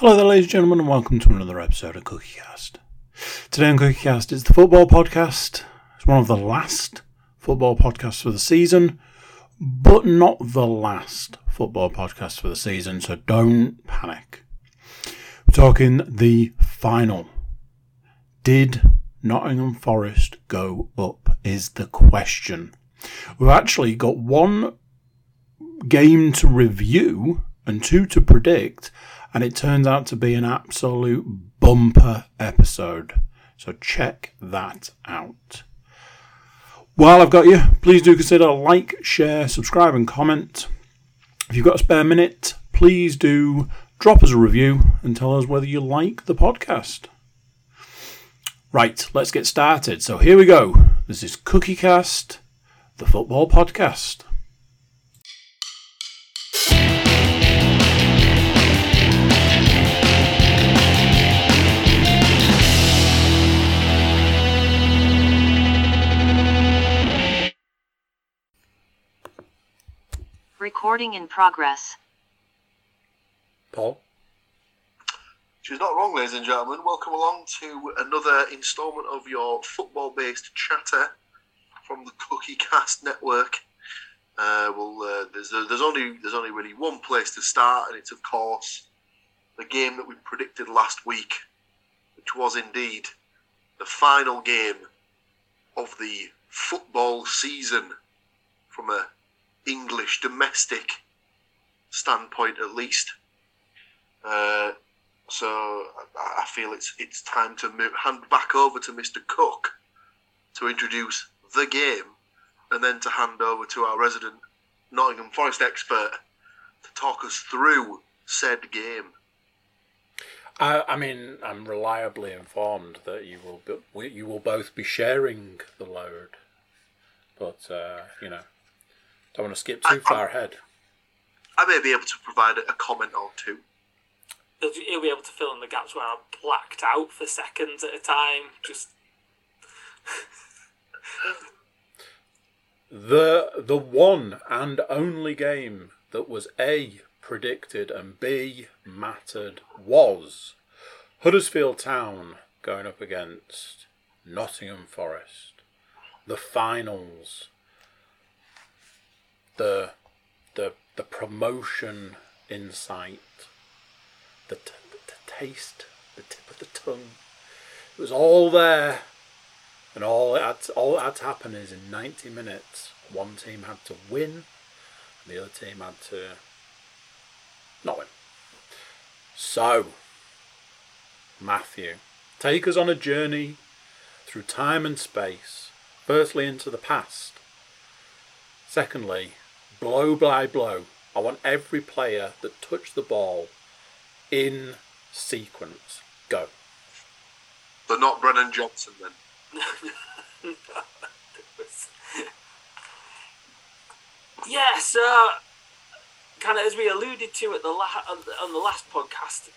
Hello there, ladies and gentlemen, and welcome to another episode of CookieCast. Today on CookieCast is the football podcast. It's one of the last football podcasts for the season, but not the last football podcast for the season, so don't panic. We're talking the final. Did Nottingham Forest go up? Is the question. We've actually got one game to review and two to predict, and it turns out to be an absolute bumper episode. So check that out. While I've got you, please do consider like, share, subscribe, and comment. If you've got a spare minute, please do drop us a review and tell us whether you like the podcast. Right, let's get started. So here we go. This is CookieCast, the football podcast. Recording in progress. Paul? She's not wrong, ladies and gentlemen. Welcome along to another instalment of your football-based chatter from the Cookie Cast Network. Uh, well, uh, there's there's only there's only really one place to start, and it's of course the game that we predicted last week, which was indeed the final game of the football season from a English domestic standpoint, at least. Uh, so I, feel it's it's time to move, hand back over to Mr. Cook to introduce the game, and then to hand over to our resident Nottingham Forest expert to talk us through said game. I, I mean, I'm reliably informed that you will be, you will both be sharing the load, but uh, you know, don't want to skip too I- far ahead. I may be able to provide a, a comment or two. he'll, he'll be able to fill in the gaps where I'm blacked out for seconds at a time. Just The the one and only game that was A predicted and B mattered was Huddersfield Town going up against Nottingham Forest. The finals. The the the promotion in sight. The, t- the taste, the tip of the tongue. It was all there. And all it had to, all that had to happen is in 90 minutes, one team had to win, and the other team had to not win. So, Matthew, take us on a journey through time and space. Firstly, into the past. Secondly, blow by blow. I want every player that touched the ball in sequence. Go. But not Brennan Johnson then. yeah, uh, so kind of as we alluded to at the la- on the- last podcast,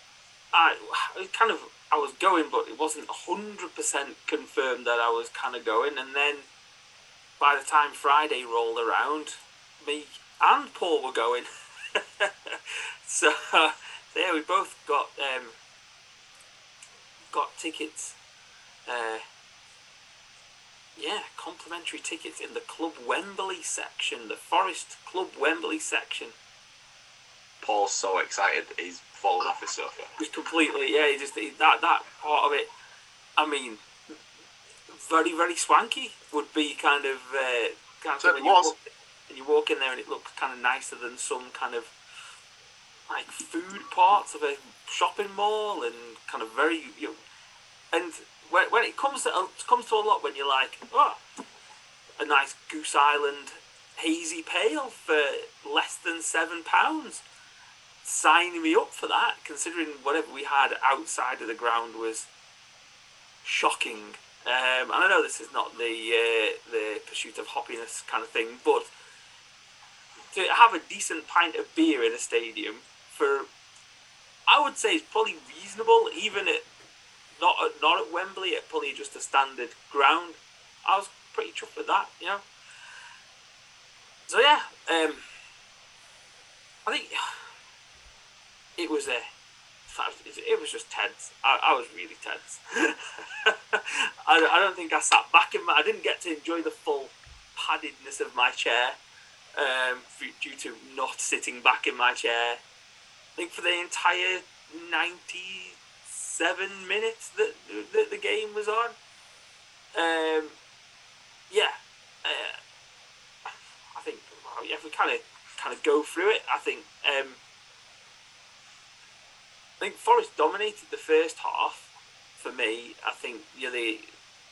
I, I kind of I was going, but it wasn't hundred percent confirmed that I was kind of going. And then by the time Friday rolled around, me and Paul were going. so, so yeah, we both got um, got tickets. Uh, yeah, complimentary tickets in the Club Wembley section, the Forest Club Wembley section. Paul's so excited he's fallen off his sofa. Just completely, yeah, he just he- that that part of it. I mean, very very swanky would be kind of uh, kind of Certainly when you was. walk, and you walk in there and it looks kind of nicer than some kind of like food parts of a shopping mall and kind of very you know, and when, when it comes to it comes to a lot when you're like oh a nice Goose Island hazy pale for less than seven pounds signing me up for that, considering whatever we had outside of the ground was shocking. Um, and I know this is not the uh, the pursuit of happiness kind of thing, but to have a decent pint of beer in a stadium for, I would say, it's probably reasonable, even at not at, not at Wembley, at probably just a standard ground. I was pretty chuffed with that, you know. So yeah, um, I think it was a it was just tense. I, I was really tense. I, I don't think I sat back in my. I didn't get to enjoy the full paddedness of my chair um, due to not sitting back in my chair. I think for the entire ninety-seven minutes that, that the game was on. Um, yeah, uh, I think well, yeah, if we kind of kind of go through it, I think. Um, I think Forest dominated the first half for me. I think you know, they,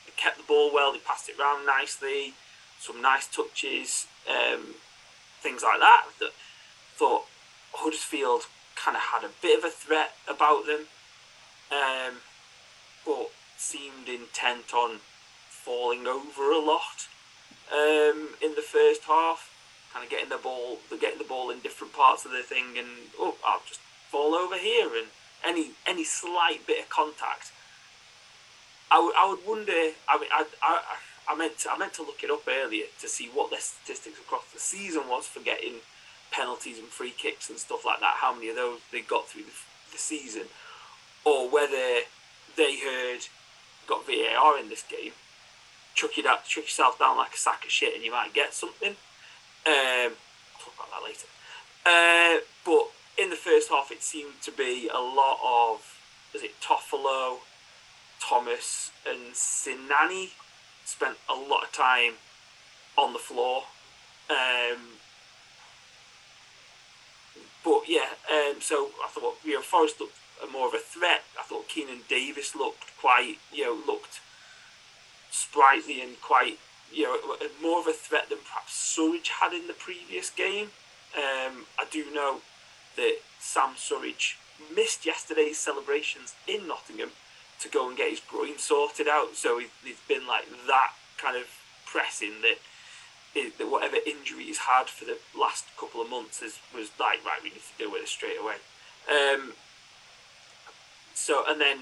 they kept the ball well, they passed it around nicely, some nice touches, um, things like that. That thought Huddersfield kind of had a bit of a threat about them, um, but seemed intent on falling over a lot um, in the first half. Kind of getting the ball, getting the ball in different parts of the thing, and oh, I'll just fall over here and any any slight bit of contact, I would I would wonder. I mean, I, I I meant to, I meant to look it up earlier to see what their statistics across the season was for getting penalties and free kicks and stuff like that. How many of those they got through the, the season, or whether they heard got VAR in this game. Chuck it out, chuck yourself down like a sack of shit, and you might get something. Um, I'll talk about that later. Uh, but in the first half, it seemed to be a lot of, is it Toffolo, Thomas, and Sinani spent a lot of time on the floor. Um, but yeah, um, so I thought you know Forest looked more of a threat. I thought Keinan Davis looked quite you know looked sprightly and quite you know more of a threat than perhaps Surridge had in the previous game. Um, I do know that Sam Surridge missed yesterday's celebrations in Nottingham to go and get his groin sorted out. So he's been like that kind of pressing that, that whatever injury he's had for the last couple of months is, was like, right, we need to deal with it straight away. Um, so, and then,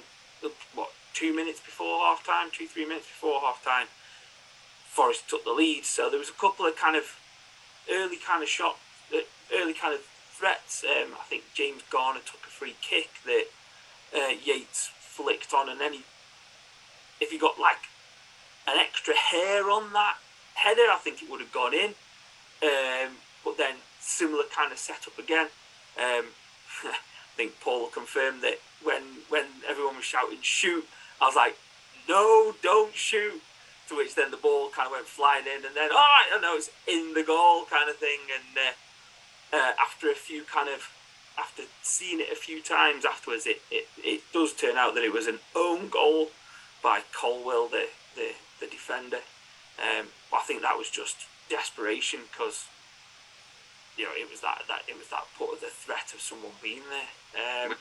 what, two minutes before half time, two, three minutes before half time, Forest took the lead. So there was a couple of kind of early kind of shot, early kind of threats. Um, I think James Garner took a free kick that uh, Yates flicked on, and then if he got like an extra hair on that header, I think it would have gone in. Um, but then similar kind of setup again. Um, I think Paul confirmed that when when everyone was shouting shoot, I was like, no, don't shoot. To which then the ball kind of went flying in, and then right, I know it's in the goal kind of thing, and. Uh, uh, after a few kind of after seeing it a few times afterwards, it, it, it does turn out that it was an own goal by Colwill, the the, the defender. Um, I think that was just desperation because you know it was that that it was that put of the threat of someone being there. Um,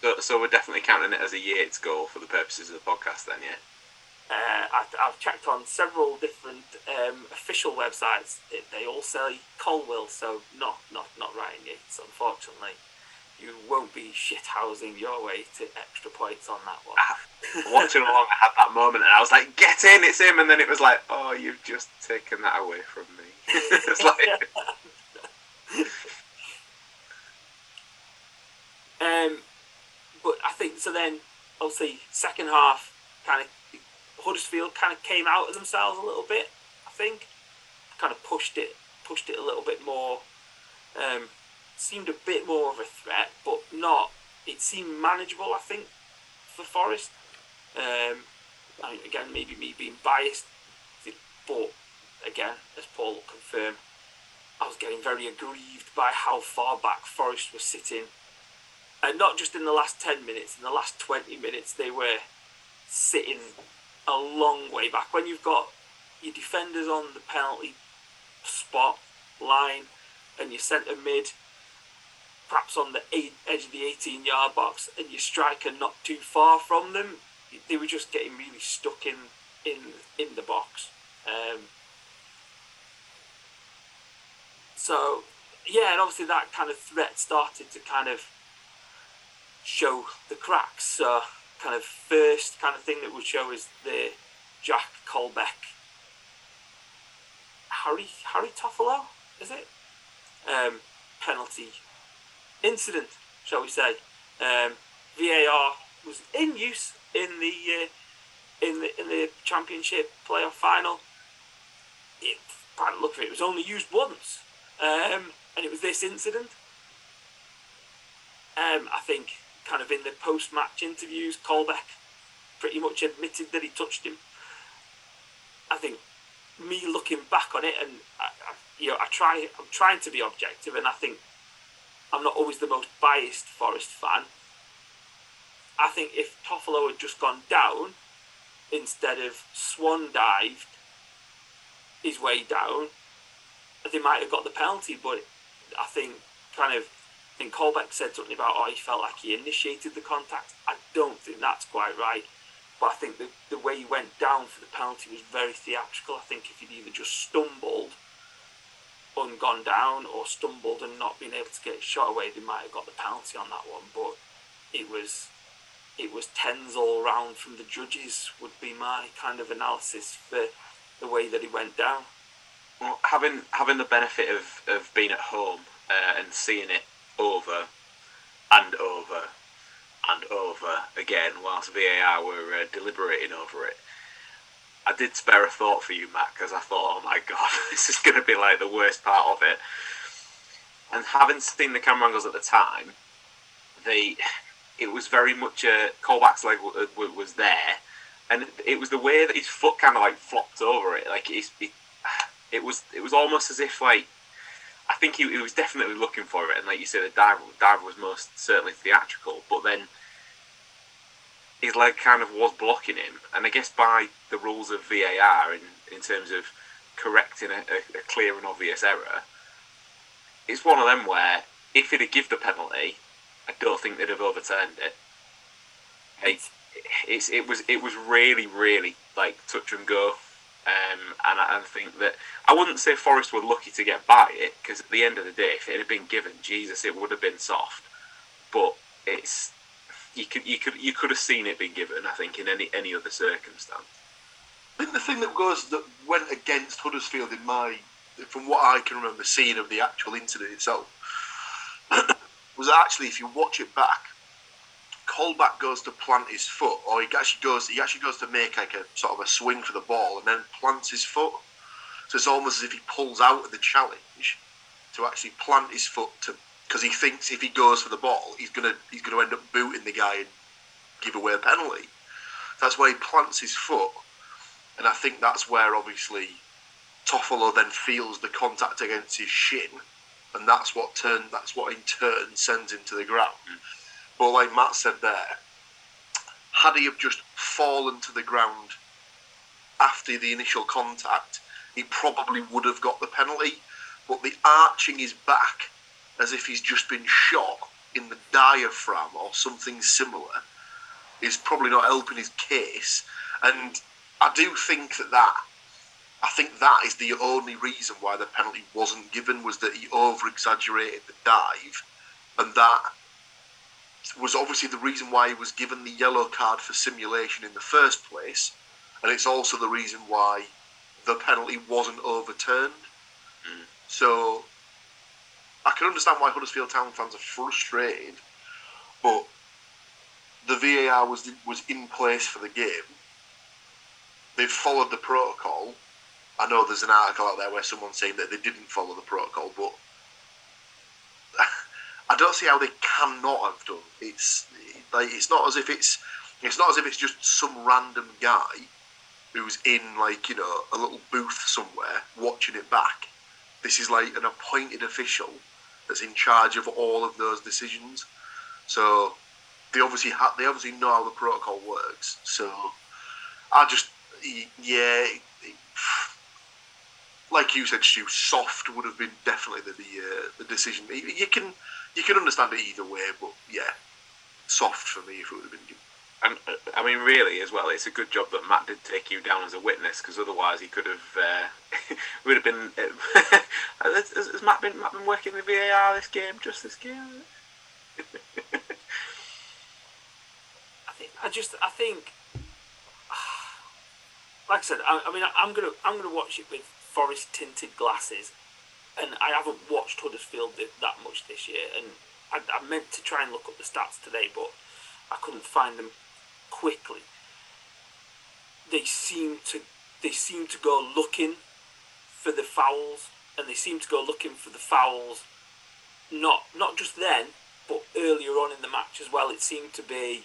so, so we're definitely counting it as a Yates goal for the purposes of the podcast, then, yeah. Uh, I, have checked on several different um, official websites. It, they all say Colwill, so not not not Ryan Yates. Unfortunately, you won't be shithousing your way to extra points on that one. Watching along, I had that moment, and I was like, "Get in, it's him!" And then it was like, "Oh, you've just taken that away from me." it's like. um, but I think so. Then, obviously, second half kind of Huddersfield kind of came out of themselves a little bit. I think kind of pushed it, pushed it a little bit more. Um, seemed a bit more of a threat, but not. It seemed manageable. I think for Forest. Um, I mean, again, maybe me being biased, but again, as Paul will confirm, I was getting very aggrieved by how far back Forest was sitting. And not just in the last 10 minutes, in the last 20 minutes, they were sitting a long way back. When you've got your defenders on the penalty spot line and your centre mid perhaps on the eight, edge of the 18 yard box and your striker not too far from them, they were just getting really stuck in in in the box. Um, so yeah, and obviously that kind of threat started to kind of show the cracks. So kind of first kind of thing that would show is the Jack Colback, Harry Harry Toffolo, is it? Um, penalty incident, shall we say? Um, VAR was in use in the uh, in the in the championship playoff final. It, by the look of it, it was only used once, um, and it was this incident. Um, I think, kind of in the post-match interviews, Colback pretty much admitted that he touched him. I think me looking back on it, and I, I, you know, I try, I'm trying to be objective, and I think I'm not always the most biased Forest fan. I think if Toffolo had just gone down instead of swan dived his way down, they might have got the penalty. But I think kind of, I think Colback said something about oh he felt like he initiated the contact. I don't think that's quite right. But I think the, the way he went down for the penalty was very theatrical. I think if he'd either just stumbled and gone down or stumbled and not been able to get shot away, they might have got the penalty on that one. But it was it was tens all round from the judges would be my kind of analysis for the way that he went down. Well, having having the benefit of, of being at home uh, and seeing it over and over and over again whilst VAR were uh, deliberating over it, I did spare a thought for you, Matt, because I thought, oh my god, this is going to be like the worst part of it. And having seen the camera angles at the time, they it was very much a Colback's leg w- uh, w- was there, and it was the way that his foot kind of like flopped over it. Like it, it, it was it was almost as if like I think he, he was definitely looking for it, and like you said, the dive diver was most certainly theatrical, but then his leg kind of was blocking him, and I guess by the rules of VAR in in terms of correcting a, a, a clear and obvious error, it's one of them where if he'd have given the penalty, I don't think they'd have overturned it. It, it's it was it was really really like touch and go, um, and I, I think that I wouldn't say Forest were lucky to get by it because at the end of the day, if it had been given, Jesus, it would have been soft. But it's you could you could you could have seen it being given. I think in any any other circumstance. I think the thing that goes that went against Huddersfield in my, from what I can remember seeing of the actual incident itself, was actually if you watch it back, Colback goes to plant his foot, or he actually goes he actually goes to make like a sort of a swing for the ball, and then plants his foot. So it's almost as if he pulls out of the challenge to actually plant his foot to because he thinks if he goes for the ball, he's gonna he's gonna end up booting the guy and give away a penalty. That's why he plants his foot, and I think that's where obviously Toffolo then feels the contact against his shin, and that's what turn that's what in turn sends him to the ground. Mm. But like Matt said there, had he have just fallen to the ground after the initial contact, he probably would have got the penalty. But the arching his back as if he's just been shot in the diaphragm or something similar is probably not helping his case. And I do think that that I think that is the only reason why the penalty wasn't given was that he over exaggerated the dive, and that was obviously the reason why he was given the yellow card for simulation in the first place, and it's also the reason why the penalty wasn't overturned. Mm. So I can understand why Huddersfield Town fans are frustrated, but the VAR was was in place for the game. They've followed the protocol. I know there's an article out there where someone's saying that they didn't follow the protocol, but I don't see how they cannot have done. It's like it's not as if it's it's not as if it's just some random guy who's in like you know a little booth somewhere watching it back. This is like an appointed official that's in charge of all of those decisions. So they obviously ha- they obviously know how the protocol works. So I just yeah, like you said, Stu, soft would have been definitely the the, uh, the decision. You can you can understand it either way, but yeah, soft for me if it would have been. And uh, I mean, really, as well, it's a good job that Matt did take you down as a witness, because otherwise he could have uh, would have been. Uh, has, has Matt been Matt been working the VAR this game, just this game? I think I just I think like I said I, I mean I'm gonna I'm gonna watch it with forest tinted glasses and I haven't watched Huddersfield that much this year and I, I meant to try and look up the stats today but I couldn't find them quickly. They seem to they seem to go looking for the fouls, and they seem to go looking for the fouls. Not not just then, but earlier on in the match as well. It seemed to be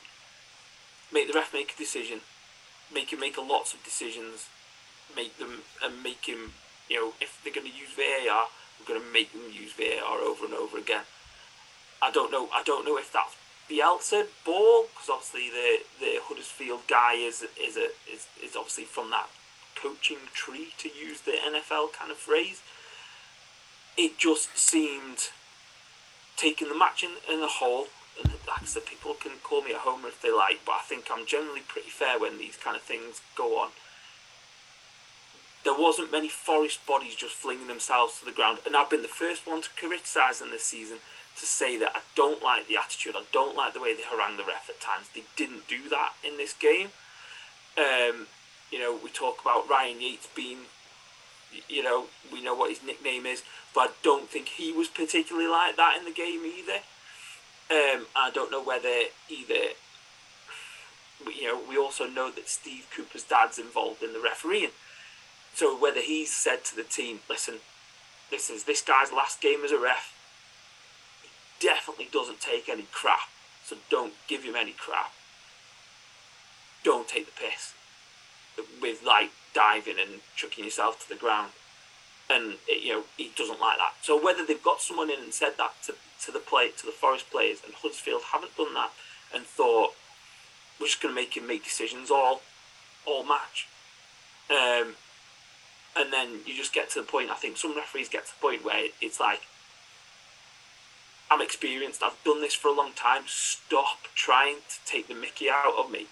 make the ref make a decision, make him make a lots of decisions, make them and make him you know if they're going to use VAR, we're going to make them use VAR over and over again. I don't know. I don't know if that's Bielsa ball because obviously the the Huddersfield guy is is a is, is obviously from that coaching tree to use the NFL kind of phrase. It just seemed taking the match in, in a whole. And like I said, people can call me a homer if they like, but I think I'm generally pretty fair when these kind of things go on. There wasn't many Forest bodies just flinging themselves to the ground, and I've been the first one to criticise them this season to say that I don't like the attitude. I don't like the way they harangue the ref at times. They didn't do that in this game. Um, you know, we talk about Ryan Yates being, you know, we know what his nickname is, but I don't think he was particularly like that in the game either. Um, I don't know whether either, you know, we also know that Steve Cooper's dad's involved in the refereeing. So whether he's said to the team, listen, this is this guy's last game as a ref, take any crap, so don't give him any crap. Don't take the piss with like diving and chucking yourself to the ground. And it, you know he doesn't like that. So whether they've got someone in and said that to, to the play to the Forest players and Huddersfield haven't done that and thought we're just going to make him make decisions all all match. Um, and then you just get to the point. I think some referees get to the point where it's like, I'm experienced. I've done this for a long time. Stop trying to take the Mickey out of me.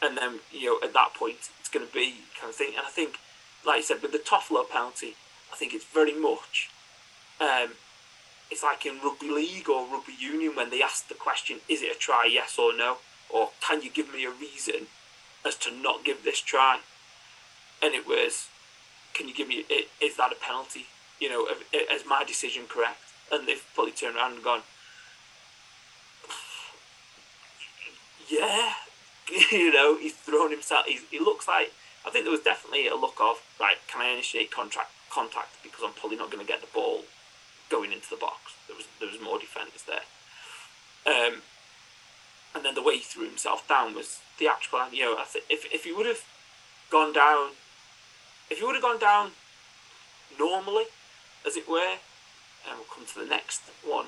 And then you know at that point it's going to be kind of thing. And I think, like you said, with the Toffolo penalty, I think it's very much. Um, it's like in rugby league or rugby union when they ask the question, "Is it a try? Yes or no?" Or can you give me a reason as to not give this try? And it was can you give me, is that a penalty? You know, is my decision correct? And they've probably turned around and gone, yeah, you know, he's thrown himself, he's, he looks like, I think there was definitely a look of, right, can I initiate contract contact because I'm probably not going to get the ball going into the box. There was there was more defenders there. Um, and then the way he threw himself down was theatrical. And, you know, I if, if he would have gone down if he would have gone down normally, as it were, and we'll come to the next one,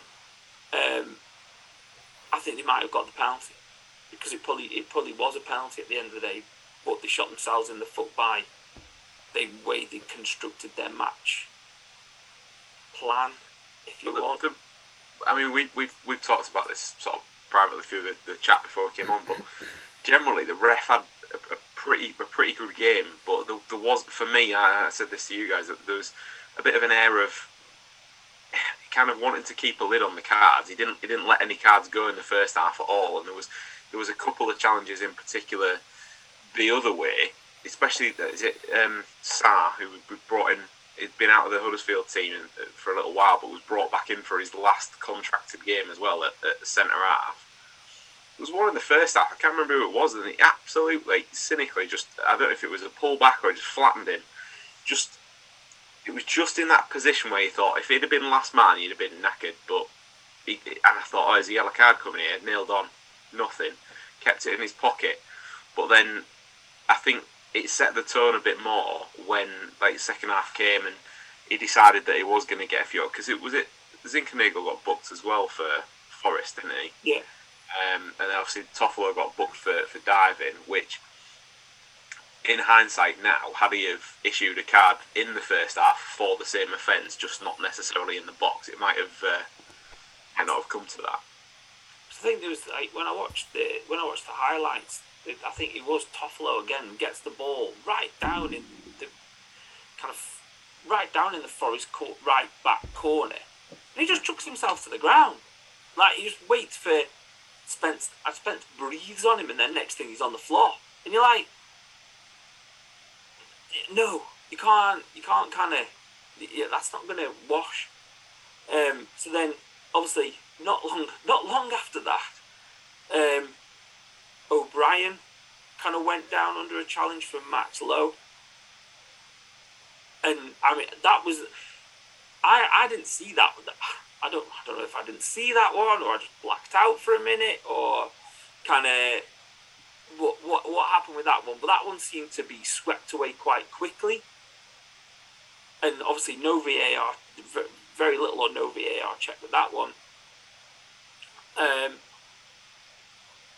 um, I think they might have got the penalty because it probably it probably was a penalty at the end of the day, but they shot themselves in the foot by the way they constructed their match plan, if you But want. the- I mean, we, we've, we've talked about this sort of privately through the, the chat before we came on, but generally the ref had a, a pretty a pretty good game. But there, there was, for me, I, I said this to you guys, that there was a bit of an air of kind of wanted to keep a lid on the cards. He didn't he didn't let any cards go in the first half at all, and there was there was a couple of challenges in particular the other way, especially is it um, Sarr who brought in. He'd been out of the Huddersfield team for a little while, but was brought back in for his last contracted game as well at, at centre half. There was one in the first half. I can't remember who it was, and he absolutely cynically just I don't know if it was a pullback or just flattened him. Just it was just in that position where you thought if he'd have been last man, he'd have been knackered. But he, and I thought, oh, is the yellow card coming here? Nailed on, nothing. Kept it in his pocket. But then I think it set the tone a bit more when like the second half came and he decided that he was going to get a few because it was it Zinckernagel got booked as well for Forest, didn't he? Yeah. Um, and then obviously Toffolo got booked for, for diving, which in hindsight now, had he have issued a card in the first half for the same offence, just not necessarily in the box, it might have uh, might not have come to that. I think there was like when I watched the when I watched the highlights, it, I think it was Toffolo again gets the ball right down in the kind of right down in the Forest court right back corner, and he just chucks himself to the ground. Like he just waits for Spence. Spence breathes on him, and then next thing he's on the floor, and you're like, no, you can't. You can't kind of. That's not going to wash. Um, so then, obviously, not long, not long after that, um, O'Brien kind of went down under a challenge from Max Lowe. And I mean, that was. I, I didn't see that. I don't I don't know if I didn't see that one or I just blacked out for a minute or kind of what, what what happened with that one. But that one seemed to be swept away quite quickly, and obviously no VAR, very little or no VAR check with that one. Um,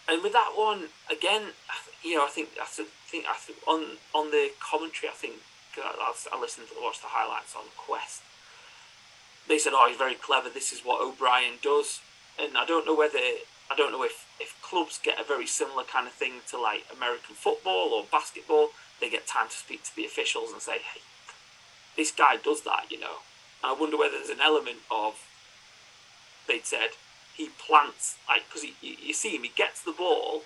and with that one again, you know, I think I think I think on on the commentary, I think I, I listened to watch the highlights on Quest they said, "Oh, he's very clever. This is what O'Brien does." And I don't know whether I don't know if if clubs get a very similar kind of thing to like American football or basketball. They get time to speak to the officials and say, "Hey, this guy does that," you know. And I wonder whether there's an element of they'd said he plants like because you, see him, he gets the ball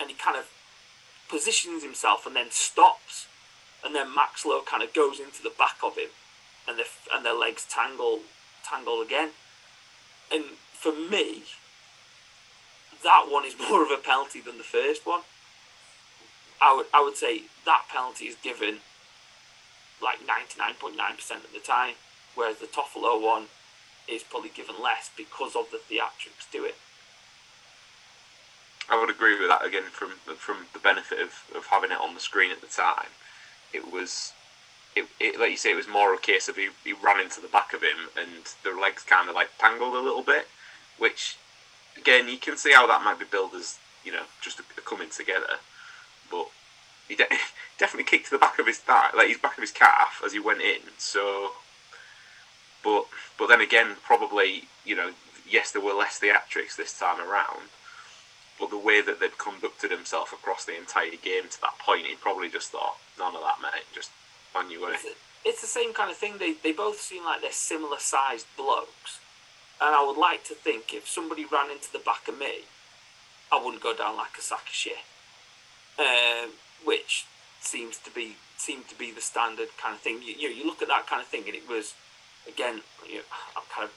and he kind of positions himself and then stops, and then Max Lowe kind of goes into the back of him and the, and their legs tangle tangle again. And for me, that one is more of a penalty than the first one. I would I would say that penalty is given like ninety nine point nine percent of the time, whereas the Toffolo one is probably given less because of the theatrics to it. I would agree with that again from from the benefit of, of having it on the screen at the time. It was it, it, like you say, it was more a case of he, he ran into the back of him and the legs kind of like tangled a little bit, which again you can see how that might be billed as you know just a, a coming together, but he de- definitely kicked the back of his thigh, like his back of his calf as he went in. So, but but then again, probably you know yes there were less theatrics this time around, but the way that they'd conducted himself across the entire game to that point, he probably just thought none of that, mate. Just on it's, it's the same kind of thing. They, they both seem like they're similar sized blokes. And I would like to think if somebody ran into the back of me, I wouldn't go down like a sack of shit. Um, which seems to be seemed to be the standard kind of thing. You, you, you look at that kind of thing, and it was again, you know, I'm kind of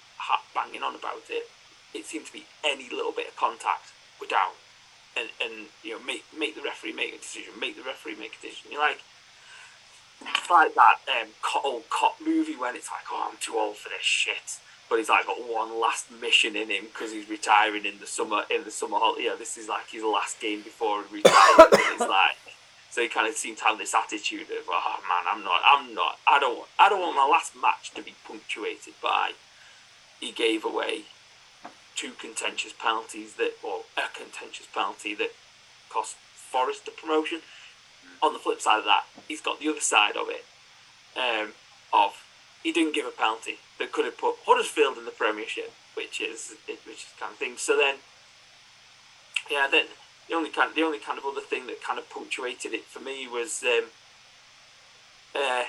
banging on about it. It seemed to be any little bit of contact, we're down, and and you know make make the referee make a decision, make the referee make a decision. You're like, it's like that um, old cop movie when it's like, oh, I'm too old for this shit. But he's like got one last mission in him because he's retiring in the summer. In the summer, know, this is like his last game before retirement. it's like, so he kind of seemed to have this attitude of, oh man, I'm not, I'm not, I don't, want, I don't want my last match to be punctuated by. He gave away two contentious penalties that, or a contentious penalty that cost Forest the promotion on the flip side of that, he's got the other side of it. Um, of he didn't give a penalty that could have put Huddersfield in the Premiership, which is which is kind of thing. So then, yeah, then the only kind of, the only kind of other thing that kind of punctuated it for me was um, uh,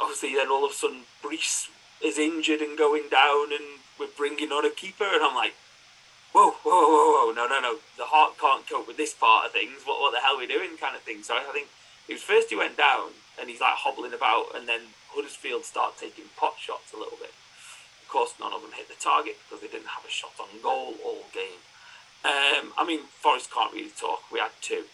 obviously then all of a sudden Brice is injured and going down, and we're bringing on a keeper, and I'm like, whoa, whoa, whoa, whoa, no, no, no, the heart can't cope with this part of things. What, what the hell are we doing, kind of thing. So I think it was first he went down and he's like hobbling about, and then Huddersfield start taking pot shots a little bit. Of course, none of them hit the target because they didn't have a shot on goal all game. Um, I mean, Forest can't really talk. We had two,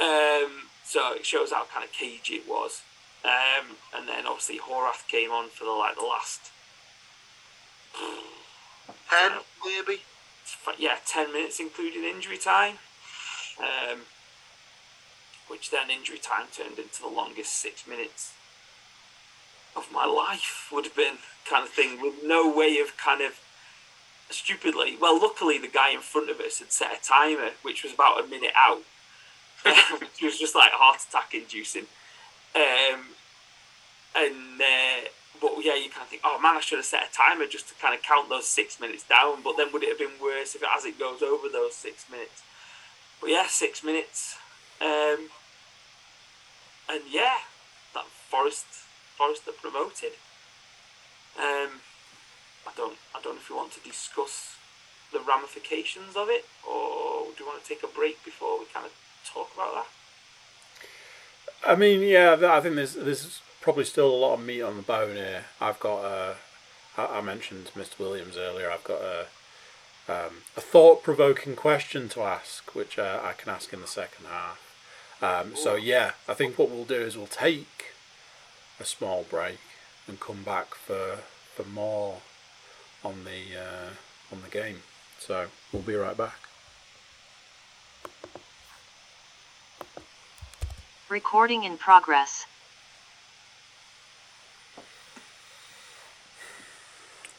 um, so it shows how kind of cagey it was. Um, and then obviously Horvath came on for the like the last ten maybe. Yeah, ten minutes including injury time. Um, which then injury time turned into the longest six minutes of my life would have been kind of thing with no way of kind of stupidly well luckily the guy in front of us had set a timer which was about a minute out. Which was just like heart attack inducing. Um, and uh, but yeah you kind of think oh man I should have set a timer just to kind of count those six minutes down but then would it have been worse if it, as it goes over those six minutes? But yeah six minutes. Um, and yeah, that Forest Forest are promoted. Um, I don't I don't know if you want to discuss the ramifications of it, or do you want to take a break before we kind of talk about that? I mean, yeah, I think there's there's probably still a lot of meat on the bone here. I've got a, I mentioned Mr. Williams earlier. I've got a um, a thought provoking question to ask, which uh, I can ask in the second half. Um, so yeah, I think what we'll do is we'll take a small break and come back for for more on the uh, on the game. So we'll be right back. Recording in progress.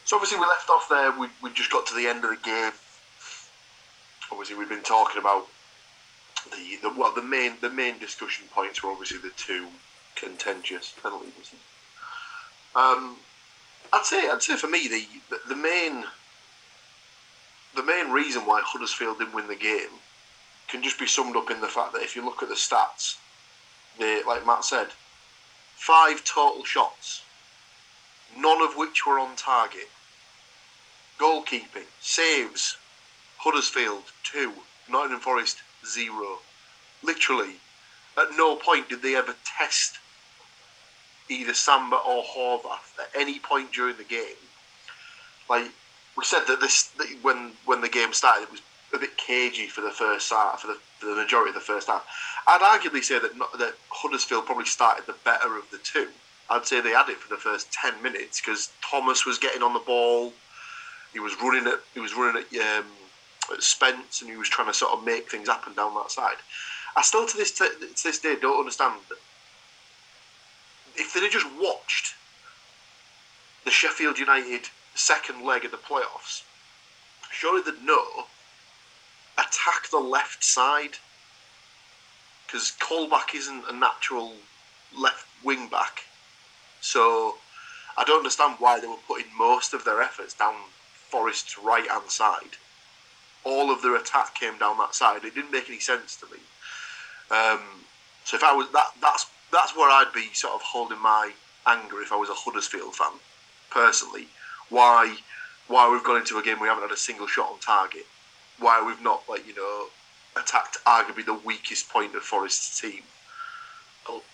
So obviously we left off there. We we just got to the end of the game. Obviously we've been talking about the, the well the main the main discussion points were obviously the two contentious penalties. Um, I'd say I'd say for me the the main the main reason why Huddersfield didn't win the game can just be summed up in the fact that if you look at the stats, they like Matt said, five total shots, none of which were on target. Goalkeeping, saves, Huddersfield two, Nottingham Forest zero. Literally, at no point did they ever test either Samba or Horvath at any point during the game. Like we said that this when when the game started, it was a bit cagey for the first half, for the, for the majority of the first half. I'd arguably say that not, that Huddersfield probably started the better of the two. I'd say they had it for the first ten minutes because Thomas was getting on the ball. He was running at he was running at, um, at Spence, and he was trying to sort of make things happen down that side. I still to this t- to this day don't understand if they'd have just watched the Sheffield United second leg of the playoffs, surely they'd know attack the left side because Colback isn't a natural left wing back. So I don't understand why they were putting most of their efforts down Forest's right hand side. All of their attack came down that side. It didn't make any sense to me. Um, so if I was that, that's that's where I'd be sort of holding my anger if I was a Huddersfield fan, personally. Why why we've gone into a game we haven't had a single shot on target? Why we've not like you know attacked arguably the weakest point of Forest's team?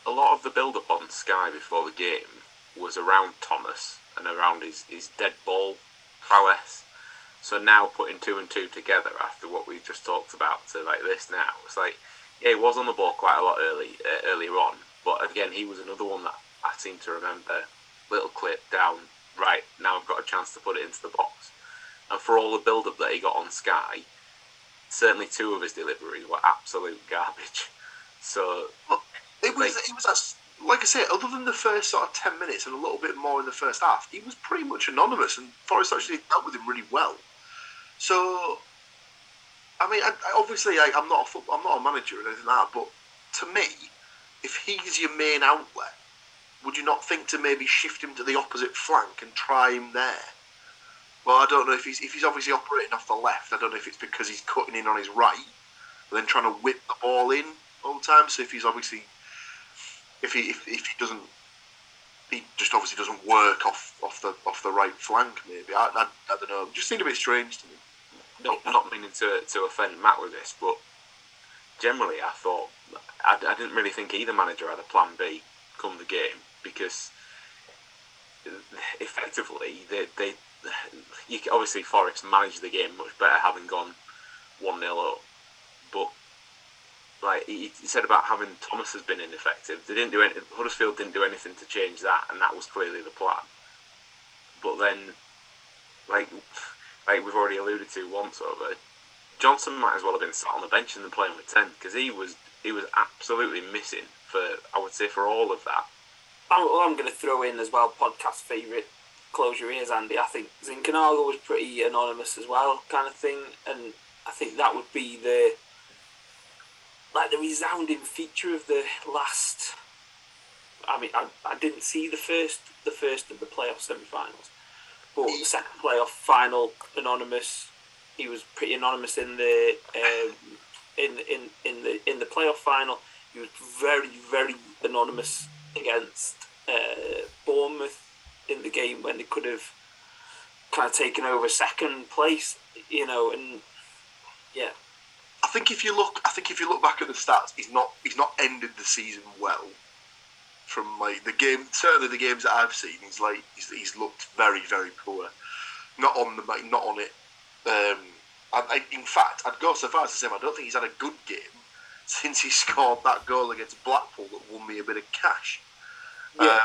A, lot of the build up on Sky before the game was around Thomas and around his, his dead ball prowess. So now putting two and two together after what we've just talked about to like this now, it's like yeah, he was on the ball quite a lot early uh, earlier on, but again, he was another one that I seem to remember. Little clip down, right now I've got a chance to put it into the box. And for all the build up that he got on Sky, certainly two of his deliveries were absolute garbage. So It was Like- it was as like I say, other than the first sort of ten minutes and a little bit more in the first half, he was pretty much anonymous, and Forest actually dealt with him really well. So, I mean, I, I- obviously, I, I'm not a I'm not a manager or anything like that, but to me, if he's your main outlet, would you not think to maybe shift him to the opposite flank and try him there? Well, I don't know if he's if he's obviously operating off the left. I don't know if it's because he's cutting in on his right, and then trying to whip the ball in all the time. So if he's obviously if he if, if he doesn't he just obviously doesn't work off off the off the right flank maybe I, I, I don't know it just seemed a bit strange to me not, not meaning to to offend Matt with this, but generally I thought I, I didn't really think either manager had a plan B come the game because effectively they they you, obviously Forest managed the game much better having gone one 0 up, but like he said about having Thomas has been ineffective. They didn't do any, Huddersfield didn't do anything to change that, and that was clearly the plan. But then, like like we've already alluded to once over, Johnson might as well have been sat on the bench and then playing with ten because he was he was absolutely missing for I would say for all of that. I'm, I'm going to throw in as well podcast favourite. Close your ears, Andy. I think Zinchenko was pretty anonymous as well, kind of thing, and I think that would be the like the resounding feature of the last. I mean, I, I didn't see the first the first of the playoff semi-finals, but the second playoff final, anonymous. He was pretty anonymous in the um, in in in the in the playoff final. He was very very anonymous against uh, Bournemouth in the game when they could have kind of taken over second place, you know, and yeah, I think if you look I think if you look back at the stats he's not he's not ended the season well from like the game certainly the games that I've seen he's like he's, he's looked very very poor not on the not on it um, I, I, in fact I'd go so far as to say I don't think he's had a good game since he scored that goal against Blackpool that won me a bit of cash. Yeah. Um,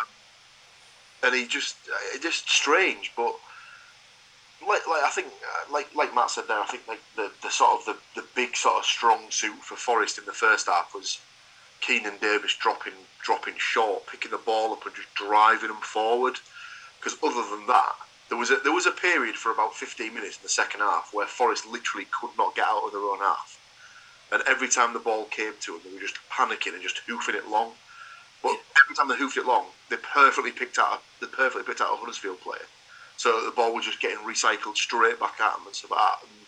and he just, uh, just strange, but like, like I think, uh, like like Matt said there, I think like the, the sort of the, the big sort of strong suit for Forest in the first half was Keinan Davis dropping dropping short, picking the ball up and just driving them forward. Because other than that, there was a there was a period for about 15 minutes in the second half where Forest literally could not get out of their own half, and every time the ball came to them, they were just panicking and just hoofing it long. But every time they hoofed it long, they perfectly picked out they perfectly picked out a Huddersfield player, so the ball was just getting recycled straight back at them and stuff like that. And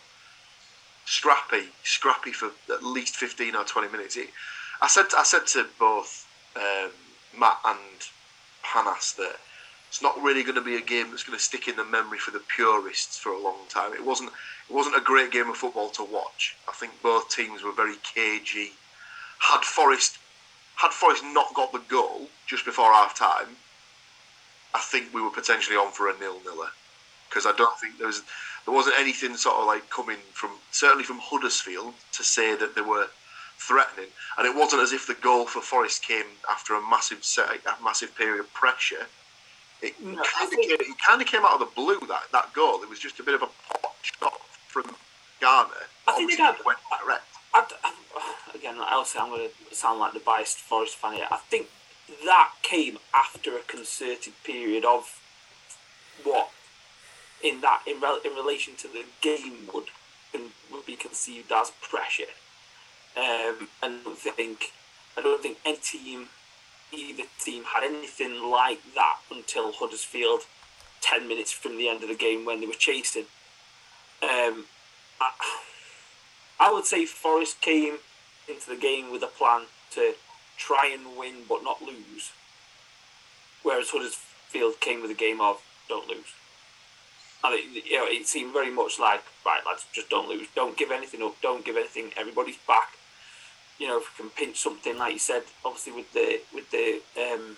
scrappy, scrappy for at least 15 or 20 minutes. It, I said I said to both um, Matt and Panas that it's not really going to be a game that's going to stick in the memory for the purists for a long time. It wasn't it wasn't a great game of football to watch. I think both teams were very cagey. Had Forest had Forest not got the goal just before half time, I think we were potentially on for a nil niller because I don't think there was there wasn't anything sort of like coming from certainly from Huddersfield to say that they were threatening, and it wasn't as if the goal for Forest came after a massive set, a massive period of pressure. It No, kind of came, kind of came out of the blue that that goal. It was just a bit of a pot shot from Garner. I think they got- it went direct. I, I, again, obviously, I'm going to sound like the biased Forest fan here. I think that came after a concerted period of what, in that in, rel- in relation to the game, would would be conceived as pressure. Um, and I don't think I don't think any team, either team, had anything like that until Huddersfield, ten minutes from the end of the game when they were chasing. Um, I, I would say Forest came into the game with a plan to try and win but not lose, whereas Huddersfield came with a game of don't lose. And it, you know, it seemed very much like right, lads, just don't lose, don't give anything up, don't give anything. Everybody's back. You know, if we can pinch something, like you said, obviously with the with the um,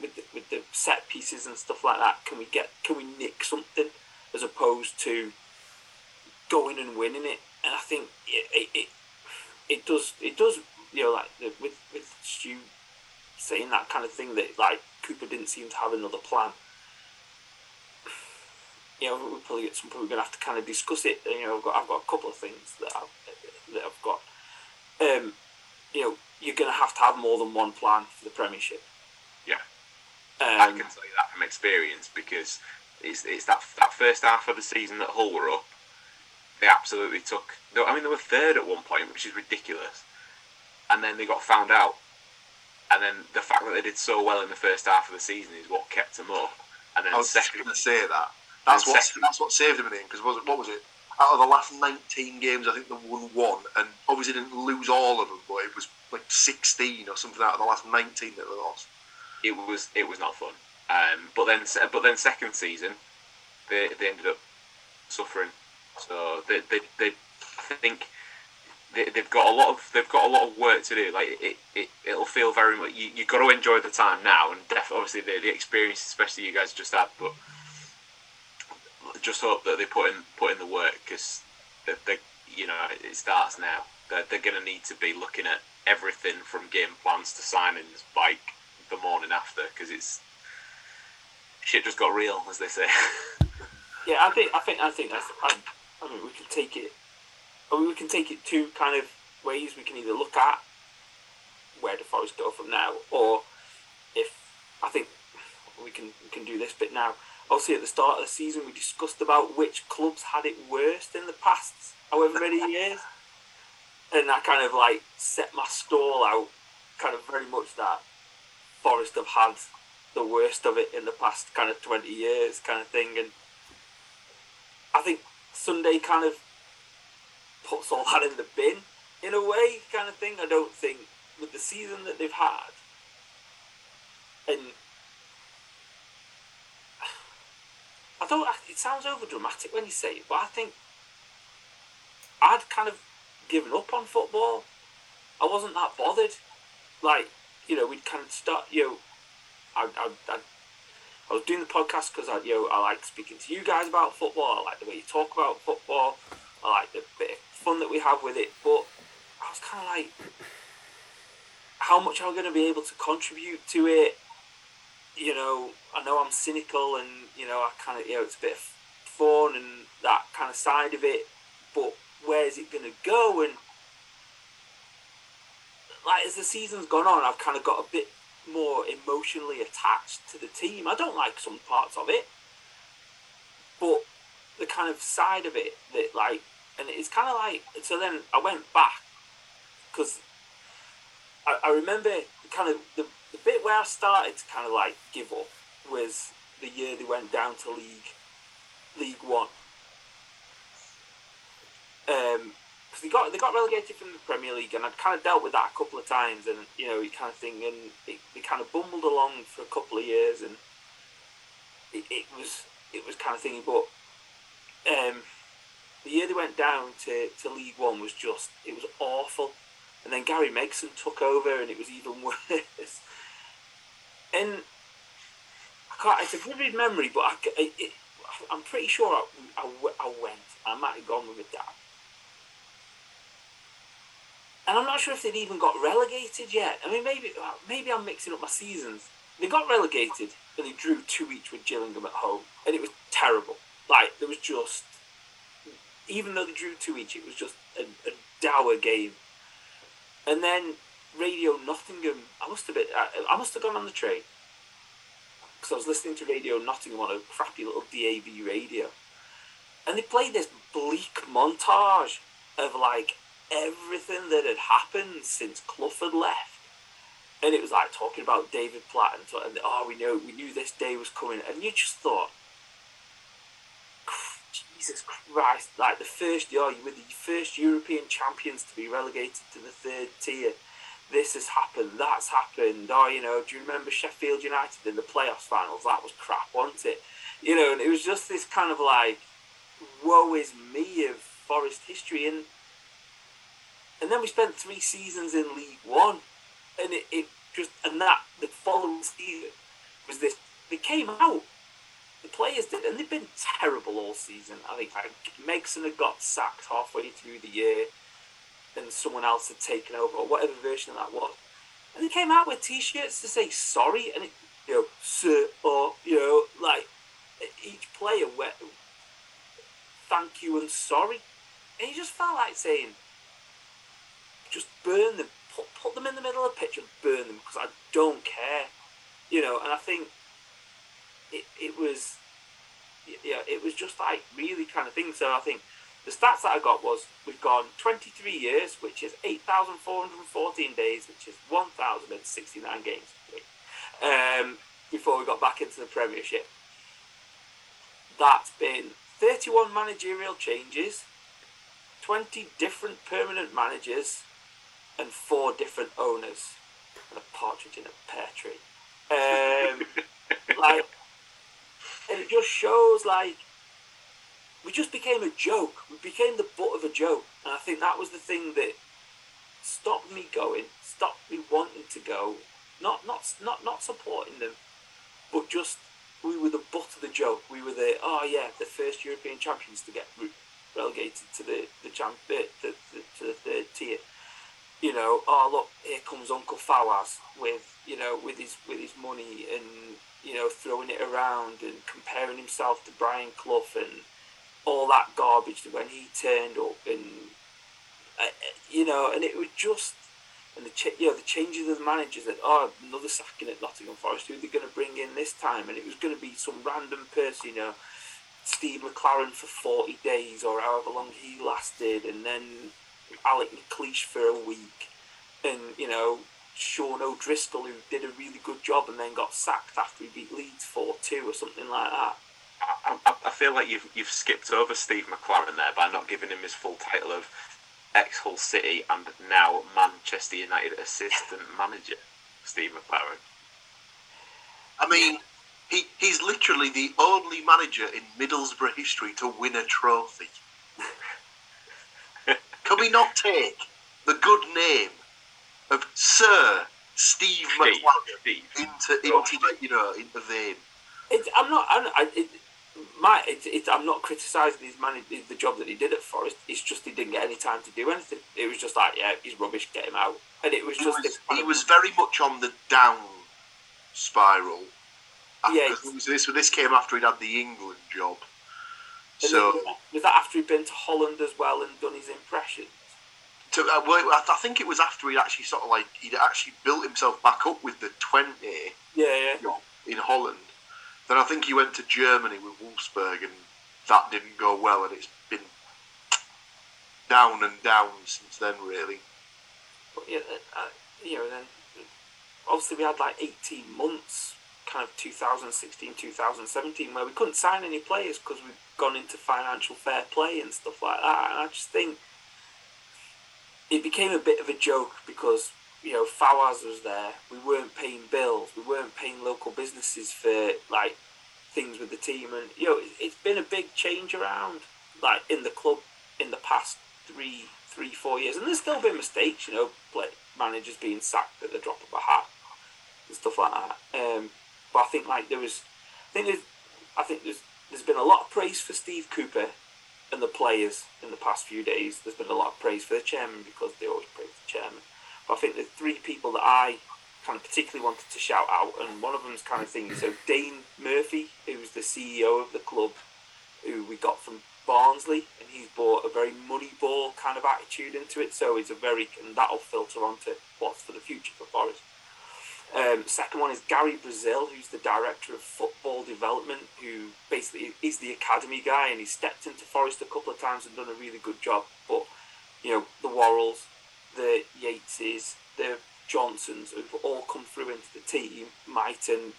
with the, with the set pieces and stuff like that, can we get can we nick something as opposed to going and winning it? And I think it it, it, does it does you know like the, with with Stu saying that kind of thing that like Cooper didn't seem to have another plan. You know, we'll probably at some point we're gonna have to kind of discuss it. You know, I've got I've got a couple of things that I've. Um, you know, you're gonna have to have more than one plan for the Premiership. Yeah. I Um, can tell you that from experience because it's, it's that that first half of the season that Hull were up. They absolutely took. no, I mean, they were third at one point, which is ridiculous. And then they got found out. And then the fact that they did so well in the first half of the season is what kept them up. And then I was just going to say that. That's what second- that's what saved them in the end. Because was it, what was it? Out of the last 19 games, I think they won one, and obviously didn't lose all of them, but it was like 16 or something out of the last 19 that they lost. it was it was not fun. Um, but then but then second season, they they ended up suffering. So they they, they I think they, they've got a lot of they've got a lot of work to do. Like it, it it'll feel very much you you got to enjoy the time now and def- obviously the, the experience, especially you guys just had. But just hope that they put in put in the work because they, they you know it starts now. They're, they're going to need to be looking at everything from game plans to signings like the morning after because it's shit just got real, as they say. Yeah, I think I think I think that's. I, I mean, we can take it. I mean, we can take it two kind of ways. We can either look at where the Forest go from now, or if I think we can we can do this bit now. Obviously, at the start of the season, we discussed about which clubs had it worst in the past however many years, and I kind of like set my stall out, kind of very much that Forest have had the worst of it in the past kind of twenty years, kind of thing, and. I think Sunday kind of puts all that in the bin in a way, kind of thing. I don't think with the season that they've had, and I don't. It sounds over dramatic when you say it, but I think I'd kind of given up on football. I wasn't that bothered. Like you know, we'd kind of start. You know, I I, I I was doing the podcast because I, you know, I like speaking to you guys about football. I like the way you talk about football. I like the bit of fun that we have with it. But I was kind of like, how much am I going to be able to contribute to it? You know, I know I'm cynical, and you know, I kind of, you know, it's a bit of fun and that kind of side of it, but where is it going to go? And like as the season's gone on, I've kind of got a bit more emotionally attached to the team. I don't like some parts of it, but the kind of side of it that like, and it's kind of like. So then I went back because I, I remember kind of the, the bit where I started to kind of like give up was the year they went down to League League One. Um, because they got they got relegated from the Premier League, and I'd kind of dealt with that a couple of times, and you know, you kind of thing, and it, they kind of bumbled along for a couple of years, and it, it was it was kind of thingy, but um, the year they went down to, to League One was just it was awful, and then Gary Megson took over, and it was even worse, and I can't, it's a vivid memory, but I, it, I'm pretty sure I, I, I went. I might have gone with my dad and I'm not sure if they'd even got relegated yet. I mean, maybe maybe I'm mixing up my seasons. They got relegated, but they drew two each with Gillingham at home, and it was terrible. Like there was just, even though they drew two each, it was just a, a dour game. And then Radio Nottingham, I must have been, I, I must have gone on the train because I was listening to Radio Nottingham on a crappy little DAB radio, and they played this bleak montage of like everything that had happened since Clough had left. And it was like talking about David Platt and, and oh, we know we knew this day was coming, and you just thought, Jesus Christ! Like the first year, you were the first European champions to be relegated to the third tier. This has happened. That's happened. Oh, you know, do you remember Sheffield United in the playoffs finals? That was crap, wasn't it? You know, and it was just this kind of like, woe is me of Forest history, and and then we spent three seasons in League One, and it, it just and that the following season was this. They came out, the players did, and they've been terrible all season. I think like, Megson had got sacked halfway through the year, and someone else had taken over, or whatever version of that was. And they came out with T-shirts to say sorry, and it, you know, sir, or you know, like each player went, thank you and sorry, and you just felt like saying just burn them, put, put them in the middle of the pitch and burn them because I don't care, you know. And I think it it was, yeah, it was just like really kind of thing. So I think the stats that I got was we've gone 23 years, which is 8,414 days, which is 1,069 games um, before we got back into the Premiership. That's been 31 managerial changes, 20 different permanent managers, and four different owners and a partridge in a pear tree. Um, like, and it just shows like just became a joke. We became the butt of a joke, and I think that was the thing that stopped me going, stopped me wanting to go. Not not not not supporting them, but just we were the butt of the joke. We were the oh yeah, the first European champions to get relegated to the the champ the, the, the, to the third tier you know, oh look, here comes Uncle Fawaz with you know with his with his money and you know throwing it around and comparing himself to Brian Clough and all that garbage when he turned up and uh, you know and it was just and the ch- you know the changes of the managers that oh another sacking at Nottingham Forest who they're going to bring in this time and it was going to be some random person you know Steve McClaren for 40 days or however long he lasted and then Alex McLeish for a week, and you know Sean O'Driscoll who did a really good job and then got sacked after he beat Leeds four two or something like that. I, I, I, feel like you've you've skipped over Steve McClaren there by not giving him his full title of ex Hull City and now Manchester United assistant manager, Steve McClaren. I mean, he he's literally the only manager in Middlesbrough history to win a trophy. Can we not take the good name of Sir Steve, Steve McClaren into into like, you know into vein? It, I'm not. I'm, I, it, my it, it, I'm not criticising his man the job that he did at Forest. It's just he didn't get any time to do anything. It was just like, yeah, he's rubbish, get him out. And it was He just was, he was very much on the down spiral. After, Yeah, this this came after he'd had the England job. So was that after he'd been to Holland as well and done his impressions? to, uh, well, I I think it was after he'd actually sort of like he'd actually built himself back up with the Twente Yeah, yeah. in Holland. Then I think he went to Germany with Wolfsburg, and that didn't go well, and it's been down and down since then, really. But yeah, uh, uh, you know, then obviously we had like 18 months, kind of 2016, 2017, where we couldn't sign any players because we'd gone into financial fair play and stuff like that. And I just think it became a bit of a joke because you know Fawaz was there. We weren't paying bills. We weren't paying local businesses for like things with the team, and you know it, it's been a big change around like in the club in the past three, three, four years, and there's still been mistakes. You know, play, managers being sacked at the drop of a hat and stuff like that. Um, but I think like there was, I think there's, I think there's there's been a lot of praise for Steve Cooper and the players in the past few days. There's been a lot of praise for the chairman because they always praise the chairman. But I think the three people that I kind of particularly wanted to shout out, and one of them's kind of thing. So Dane Murphy, who's the CEO of the club, who we got from Barnsley, and he's brought a very money ball kind of attitude into it. So he's a very, and that'll filter onto what's for the future for Forest. Um, second one is Gary Brazil, who's the director of football development, who basically is the academy guy, and he stepped into Forest a couple of times and done a really good job. But you know, the Worralls, the Yateses, the Johnsons, who've all come through into the team, Mighten,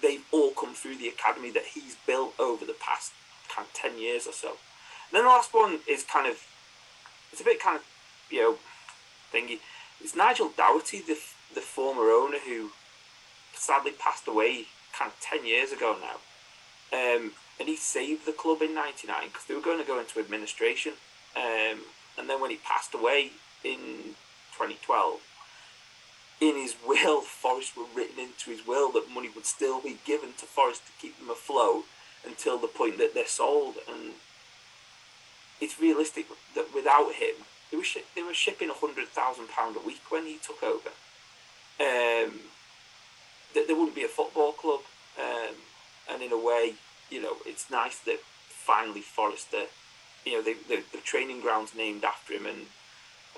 they've all come through the academy that he's built over the past kind of ten years or so. And then the last one is kind of, it's a bit kind of, you know, thingy. It's Nigel Doughty, the the former owner who sadly passed away kind of 10 years ago now. Um, and he saved the club in 99 because they were going to go into administration. Um, and then when he passed away in 2012, in his will, Forest were written into his will that money would still be given to Forest to keep them afloat until the point that they're sold. And it's realistic that without him, they were, shi- they were shipping £100,000 a week when he took over um, that there wouldn't be a football club. Um, and in a way, you know, it's nice that finally Forrester, you know, the the training ground's named after him, and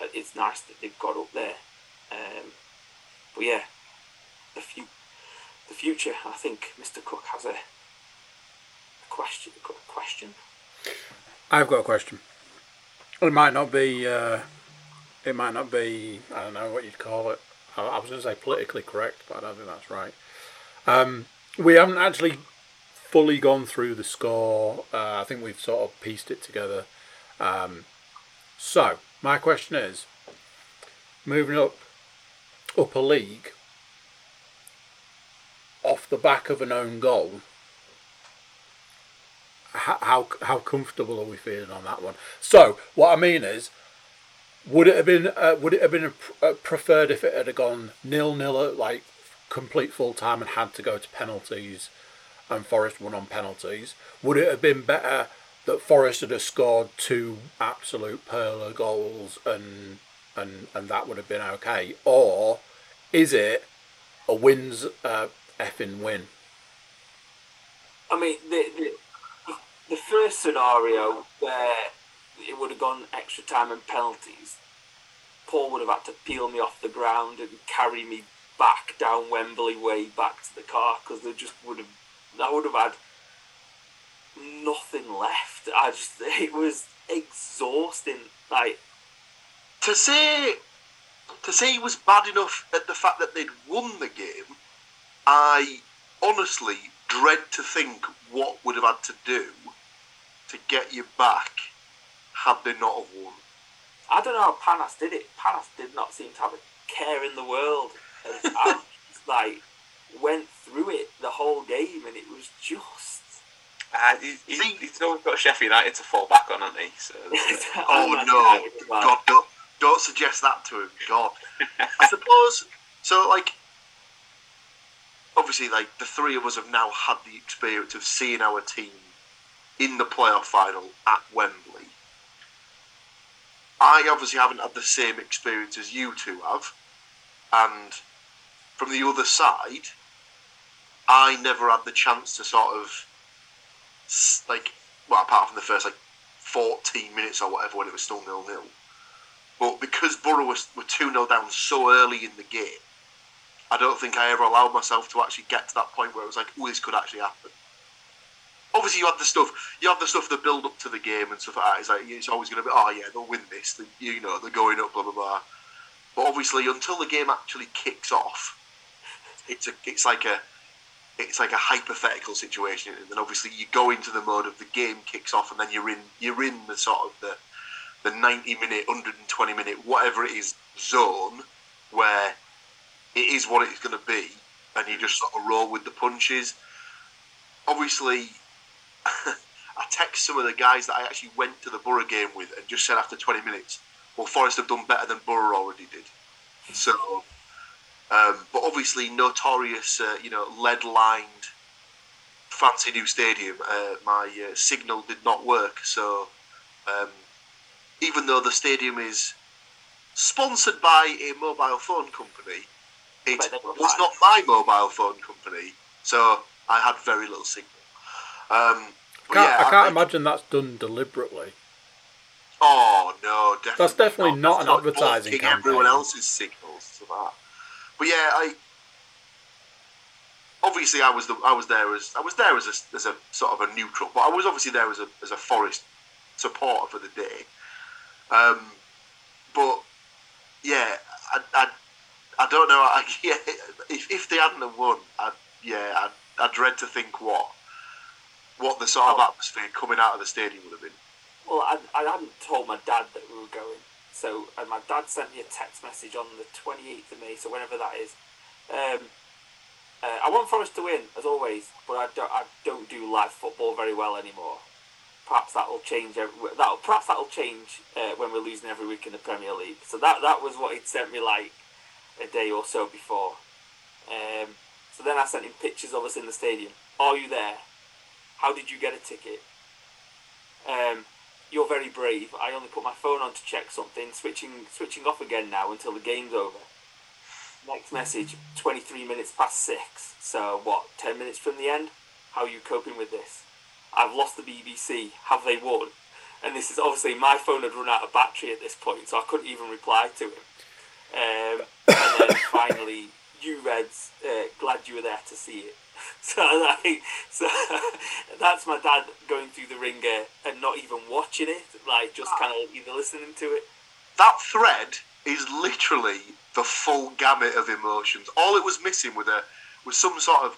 it's nice that they've got up there. Um, but yeah, the few, the future. I think Mr. Cook has a, a question. A question. I've got a question. It might not be. Uh, it might not be. I don't know what you'd call it. I, I was going to say politically correct, but I don't think that's right. Um, we haven't actually fully gone through the score. Uh, I think we've sort of pieced it together. Um, so my question is, moving up up a league off the back of an own goal how how, comfortable are we feeling on that one? So what I mean is, would it have been uh, would it have been uh, preferred if it had gone nil nil at like complete full time and had to go to penalties, and Forest won on penalties? Would it have been better that Forest had scored two absolute perler goals and and and that would have been okay, or is it a wins uh, effing win? I mean, the, the the first scenario where it would have gone extra time and penalties, Paul would have had to peel me off the ground and carry me back down Wembley Way back to the car because there just would have, I would have had nothing left. I just, it was exhausting. Like, To say to say it was bad enough at the fact that they'd won the game, I honestly dread to think what would have had to do to get you back had they not have won. I don't know how Panas did it. Panas did not seem to have a care in the world. And I like went through it the whole game, and it was just. Uh, he's, he's, he's always got Sheffield United to fall back on, hasn't he? So, uh, Oh no! United as well. God, don't, don't suggest that to him. God, I suppose so. Like, obviously, like the three of us have now had the experience of seeing our team in the playoff final at Wembley. I obviously haven't had the same experience as you two have, and from the other side, I never had the chance to sort of s- like, well, apart from the first like 14 minutes or whatever when it was still nil nil. But because Borough was, were 2 0 down so early in the game, I don't think I ever allowed myself to actually get to that point where it was like, oh, this could actually happen. Obviously, you had the stuff, you have the stuff that build up to the game and stuff like that. It's like it's always going to be, oh yeah, they'll win this. They, you know, they're going up, blah blah blah. But obviously, until the game actually kicks off, it's a, it's like a, it's like a hypothetical situation, and then obviously you go into the mode of the game kicks off, and then you're in, you're in the sort of the, the 90 minute, 120 minute, whatever it is, zone where it is what it's going to be, and you just sort of roll with the punches. Obviously, I text some of the guys that I actually went to the Borough game with and just said after 20 minutes, well, Forest have done better than Borough already did. So, um, but obviously, notorious, uh, you know, lead lined, fancy new stadium. Uh, my uh, signal did not work, so um, even though the stadium is sponsored by a mobile phone company, it But they were was not my mobile phone company, so I had very little signal. Um, but Can't, yeah, I can't I- imagine that's done deliberately. Oh no, definitely. That's definitely not an That's advertising blocking campaign. Everyone else's signals to that. But yeah, I obviously I was the I was there as I was there as a, as a sort of a neutral, but I was obviously there as a as a Forest supporter for the day. Um, but yeah, I, I, I don't know. I, yeah, if, if they hadn't have won, I, yeah, I, I dread to think what what the sort of atmosphere coming out of the stadium would have been. Well, I, I hadn't told my dad that we were going, so and my dad sent me a text message on the 28th of May, so whenever that is. Um, uh, I want Forest to win, as always, but I don't, I don't do live football very well anymore. Perhaps that will change. Every, that'll, perhaps that'll change uh, when we're losing every week in the Premier League. So that that was what he'd sent me like a day or so before. Um, so then I sent him pictures of us in the stadium. Are you there? How did you get a ticket? Um, you're very brave. I only put my phone on to check something, switching switching off again now until the game's over. Next message, 23 minutes past six. So what, 10 minutes from the end? How are you coping with this? I've lost the BBC. Have they won? And this is obviously my phone had run out of battery at this point, so I couldn't even reply to him. Um, and then finally, you Reds, uh, glad you were there to see it. So like, so that's my dad going through the ringer and not even watching it, like just kind of either listening to it. that thread is literally the full gamut of emotions. All it was missing was a was some sort of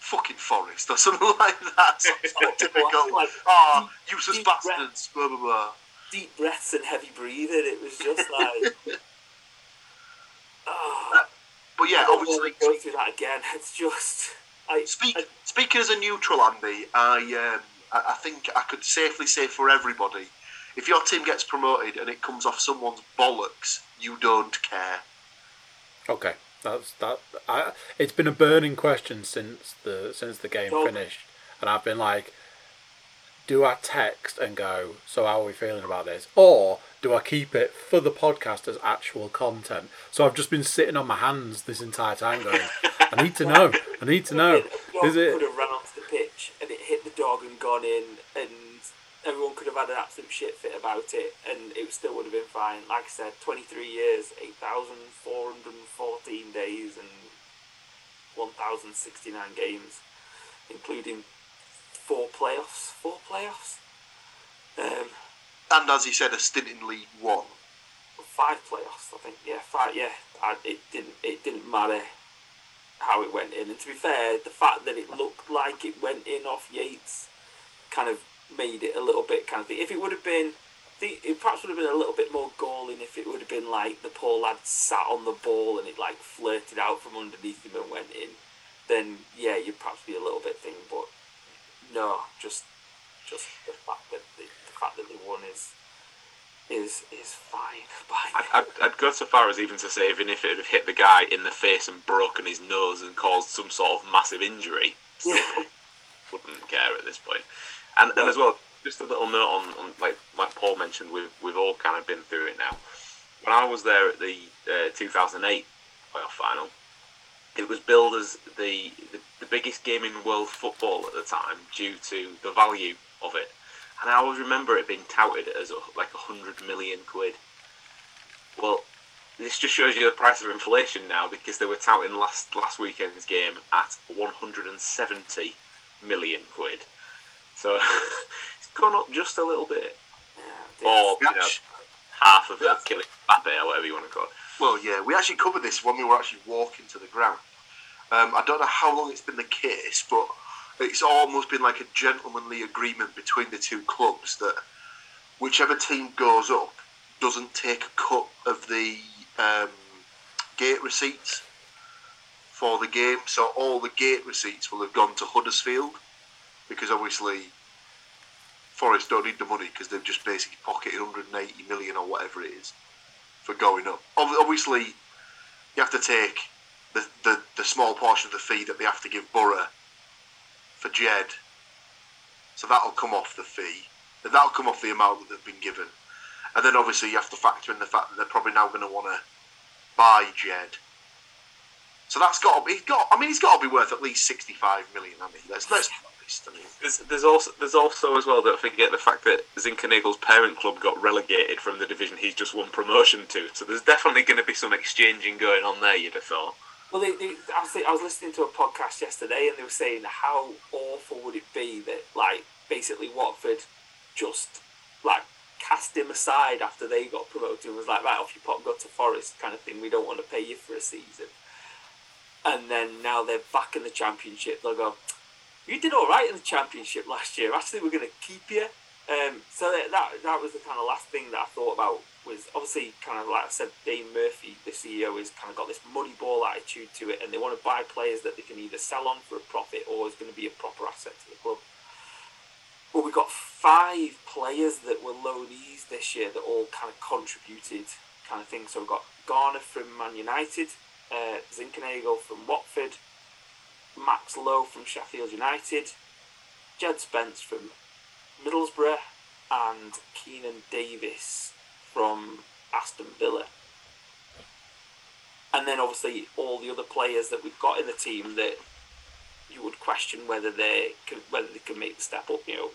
fucking forest or something like that. Some sort of typical, Like, oh, deep- useless deep breath. bastards, blah blah blah. deep breaths and heavy breathing. It was just like, oh, But yeah, I don't obviously, to go through that again. It's just, I, Speak, I- speaking as a neutral, Andy, I, um, I I think I could safely say for everybody, if your team gets promoted and it comes off someone's bollocks, you don't care. Okay, that's that. I, it's been a burning question since the since the game finished, and I've been like, do I text and go? So how are we feeling about this, or do I keep it for the podcast as actual content? So I've just been sitting on my hands this entire time going, I need to know. I need to know. Is it? could have run onto the pitch and it hit the dog and gone in, and everyone could have had an absolute shit fit about it, and it still would have been fine. Like I said, 23 years, 8,414 days, and 1,069 games, including four playoffs. Four playoffs? Um, And as he said, a stint in League One. five playoffs, I think. Yeah, five. Yeah, I, it didn't. It didn't matter how it went in. And to be fair, the fact that it looked like it went in off Yates kind of made it a little bit kind of. If it would have been, it perhaps would have been a little bit more galling if it would have been like the poor lad sat on the ball and it like flirted out from underneath him and went in. Then yeah, you'd perhaps be a little bit thing, but no, just just the fact that the fact that they won is is is fine by. I'd, I'd, I'd go so far as even to say, even if it had hit the guy in the face and broken his nose and caused some sort of massive injury, Yeah. wouldn't care at this point. And, and as well, just a little note on, on like like Paul mentioned, we've we've all kind of been through it now. When I was there at the uh, 2008 playoff final, it was billed as the, the the biggest game in world football at the time due to the value of it, and I always remember it being touted as like a hundred million quid. Well, this just shows you the price of inflation now because they were touting last last weekend's game at 170 million quid. So it's gone up just a little bit, or you know, half of a Kylian Mbappe or whatever you want to call it. Well, yeah, we actually covered this when we were actually walking to the ground. Um, I don't know how long it's been the case, but it's almost been like a gentlemanly agreement between the two clubs that whichever team goes up doesn't take a cut of the um, gate receipts for the game. So all the gate receipts will have gone to Huddersfield because obviously Forest don't need the money because they've just basically pocketed 180 million or whatever it is for going up. Obviously, you have to take the, the, the small portion of the fee that they have to give Borough for Jed. So that'll come off the fee. And that'll come off the amount that they've been given. And then obviously you have to factor in the fact that they're probably now going to want to buy Jed. So that's got to be got. I mean, he's got to be worth at least sixty-five million. I mean, let's let's There's, there's also there's also as well don't forget the fact that Zinckernagel's parent club got relegated from the division he's just won promotion to. So there's definitely going to be some exchanging going on there. You'd have thought. Well, they, they, I, was, I was listening to a podcast yesterday, and they were saying how awful would it be that, like, basically Watford just like cast him aside after they got promoted and was like, right, off you pop, go to Forest, kind of thing. We don't want to pay you for a season. And then now they're back in the Championship. They'll go, you did all right in the Championship last year. Actually, we're going to keep you. Um, so that, that that was the kind of last thing that I thought about was obviously kind of like I said, Dave Murphy, the CEO, has kind of got this money ball attitude to it, and they want to buy players that they can either sell on for a profit or is going to be a proper asset to the club. But we got five players that were loanees this year that all kind of contributed, kind of thing. So we've got Garner from Man United, uh, Zinckernagel from Watford, Max Lowe from Sheffield United, Jed Spence from Middlesbrough, and Keinan Davis from Aston Villa. And then obviously all the other players that we've got in the team that you would question whether they can whether they can make the step up. You know,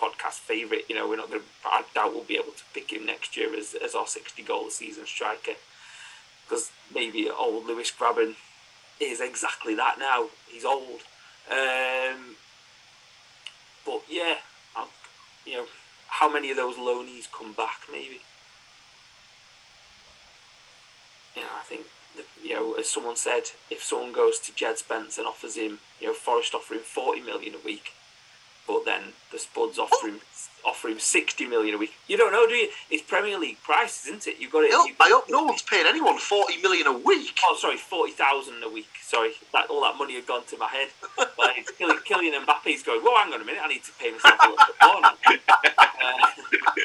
podcast favourite. You know, we're not going. to I doubt we'll be able to pick him next year as as our sixty goal season striker because maybe old Lewis Grabban is exactly that now. He's old. Um, but yeah, I'll, you know, how many of those loanees come back? Maybe. You know, I think you know, as someone said, if someone goes to Jed Spence and offers him, you know, Forest offer him forty million a week, but then the Spuds offer him offer him sixty million a week. You don't know, do you? It's Premier League prices, isn't it? You've got it. Hope, you've I hope no one's paying anyone forty million a week. Oh, sorry, forty thousand a week. Sorry, that all that money had gone to my head. Like Kylian, Kylian Mbappe's going. Well, hang on a minute. I need to pay myself a little bit more. Uh,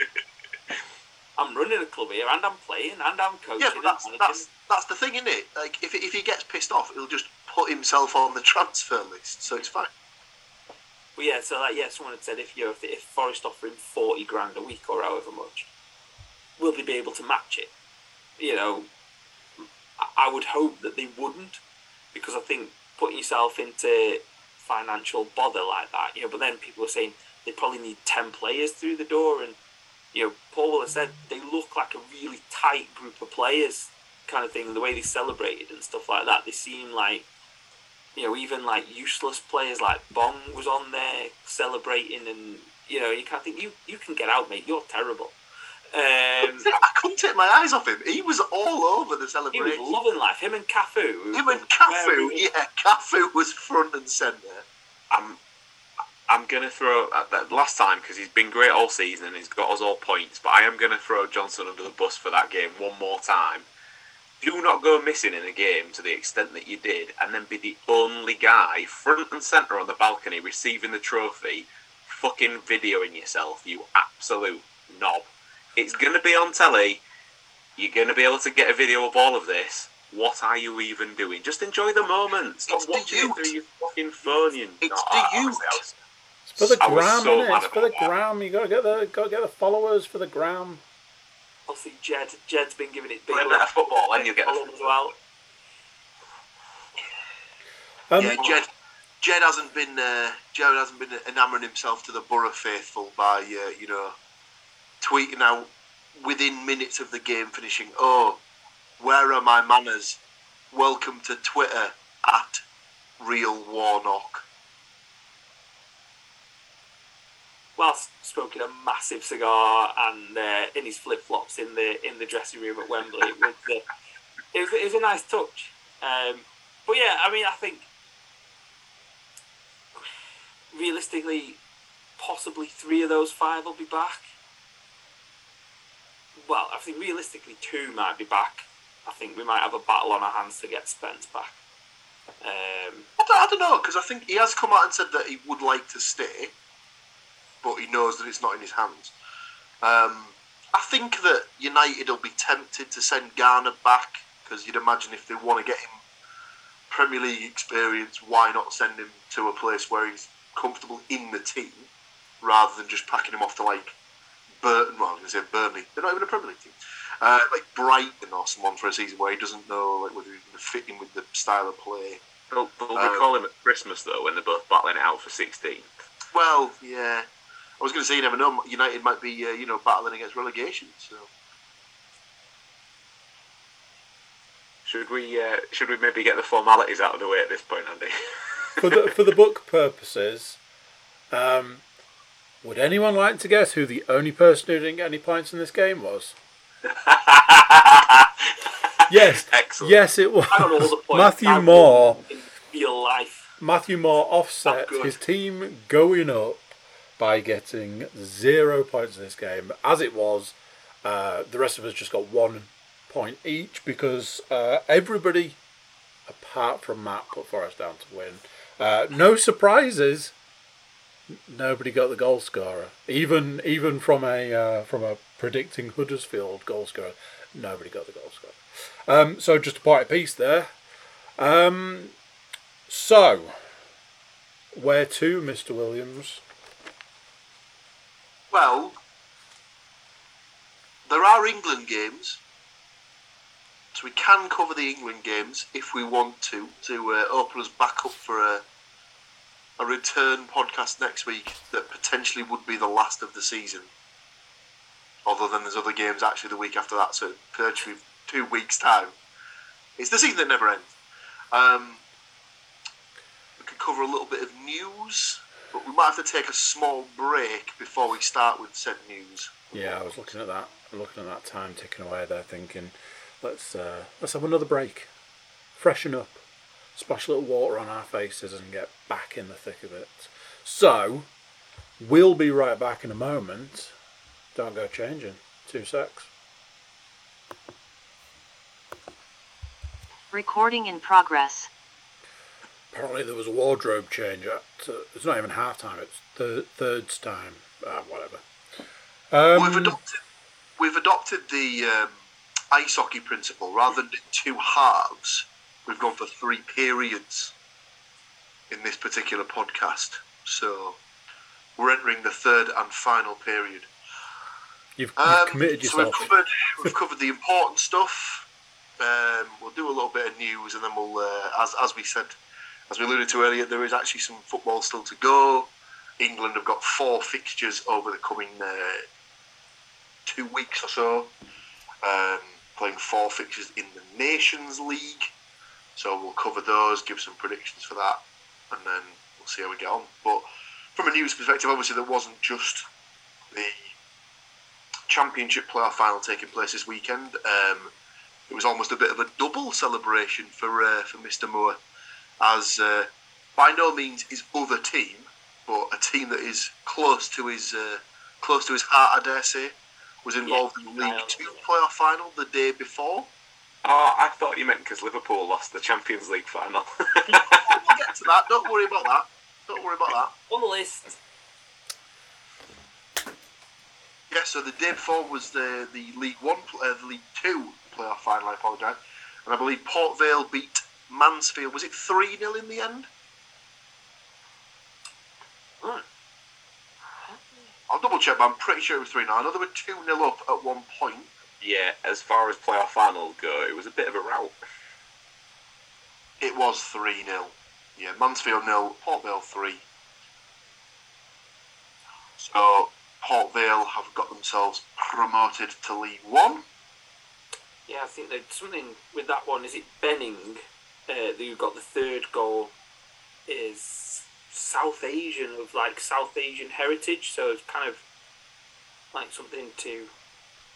I'm running a club here, and I'm playing, and I'm coaching. Yeah, that's that's that's the thing, isn't it? Like if if he gets pissed off, he'll just put himself on the transfer list, so it's fine. But yeah, so like yeah, someone had said if you know, if, if Forest offer him forty grand a week or however much, will they be able to match it? You know, I, would hope that they wouldn't, because I think putting yourself into financial bother like that, you know. But then people are saying they probably need ten players through the door, and you know, Paul has said they look like a really tight group of players, kind of thing. The way they celebrated and stuff like that, they seem like you know, even like useless players like Bong was on there celebrating, and you know, you can't think you you can get out, mate. You're terrible. Um, I couldn't take my eyes off him. He was all over the he was celebration. loving life. Him and Cafu. Him and Cafu, yeah, Cafu was front and centre. I'm I'm gonna throw at that last time because he's been great all season and he's got us all points. But I am gonna throw Johnson under the bus for that game one more time. Do not go missing in a game to the extent that you did, and then be the only guy front and centre on the balcony receiving the trophy, fucking videoing yourself. You absolute knob. It's gonna be on telly. You're gonna be able to get a video of all of this. What are you even doing? Just enjoy the moment. Stop It's the watching it youth. through your fucking phone. You It's knob. the youth. honestly, I was- For the gram, so innit? It's for the that. gram. You gotta get the gotta get the followers for the gram. Obviously, Jed Jed's been giving it big Play love. football, and you get Follow the as well. Um, yeah, Jed. Jed hasn't been. Uh, Jed hasn't been enamouring himself to the Borough faithful by uh, you know tweeting out within minutes of the game finishing. Oh, where are my manners? Welcome to Twitter at Real Warnock. Whilst smoking a massive cigar and uh, in his flip flops in the in the dressing room at Wembley, it was, uh, it was, it was a nice touch. Um, but yeah, I mean, I think realistically, possibly three of those five will be back. Well, I think realistically, two might be back. I think we might have a battle on our hands to get Spence back. Um, I don't, I don't know because I think he has come out and said that he would like to stay, but he knows that it's not in his hands. Um, I think that United will be tempted to send Garner back because you'd imagine if they want to get him Premier League experience, why not send him to a place where he's comfortable in the team rather than just packing him off to like Burton? Well, I was going to say Burnley. They're not even a Premier League team. Uh, like Brighton or someone for a season where he doesn't know like whether he's going to fit in with the style of play. They'll, they'll Um, recall him at Christmas though when they're both battling it out for 16th. Well, yeah. I was going to say, you never know. United might be, uh, you know, battling against relegation. So Should we uh, should we maybe get the formalities out of the way at this point, Andy? for the for the book purposes, um, would anyone like to guess who the only person who didn't get any points in this game was? Yes, Excellent. yes, it was I don't know all the points. Matthew I've Moore. won In real life. Matthew Moore offset his team going up by getting zero points in this game. As it was, uh, the rest of us just got one point each because uh, everybody, apart from Matt, put Forest down to win. Uh, no surprises. Nobody got the goal scorer. Even even from a uh, from a predicting Huddersfield goal scorer, nobody got the goal scorer. Um, so just a point peace there. Um, so, where to, Mr. Williams? Well, there are England games, so we can cover the England games if we want to to uh, open us back up for a a return podcast next week that potentially would be the last of the season. Other than there's other games actually the week after that, so virtually two weeks time. It's the season that never ends. Um, we could cover a little bit of news, but we might have to take a small break before we start with said news. Yeah, I was looking at that, looking at that time ticking away there, thinking, let's uh, let's have another break, freshen up, splash a little water on our faces, and get back in the thick of it. So, we'll be right back in a moment. Don't go changing. Two secs. Recording in progress. Apparently, there was a wardrobe change at. Uh, it's not even half time. It's the third time. Uh, whatever. we've Um, adopted we've adopted the um, ice hockey principle rather than two halves. We've gone for three periods in this particular podcast. So we're entering the third and final period. you've, you've Um, committed so we've yourself. covered we've covered the important stuff. Um, we'll do a little bit of news, and then we'll, uh, as as we said, as we alluded to earlier, there is actually some football still to go. England have got four fixtures over the coming uh, two weeks or so, um, playing four fixtures in the Nations League. So we'll cover those, give some predictions for that, and then we'll see how we get on. But from a news perspective, obviously there wasn't just the championship playoff final taking place this weekend. Um, it was almost a bit of a double celebration for uh, for Mr. Moore, as uh, by no means his other team, but a team that is close to his uh, close to his heart, I dare say, was involved in the League Two playoff final the day before. Oh, I thought you meant because Liverpool lost the Champions League final. we'll get to that. Don't worry about that. Don't worry about that. On the list, Yeah, so the day before was the the League One, uh, the League Two playoff final. I apologise, and I believe Port Vale beat Mansfield. Was it three 0 in the end? I'll double check, but I'm pretty sure it was 3 0. I know they were 2 0 up at one point. Yeah, as far as playoff final go, it was a bit of a rout. It was 3 0. Yeah, Mansfield nil, Port Vale 3. So, Port Vale have got themselves promoted to League One. Yeah, I think that something with that one is it Benning, uh, who got the third goal, is South Asian of like South Asian heritage, so it's kind of like something to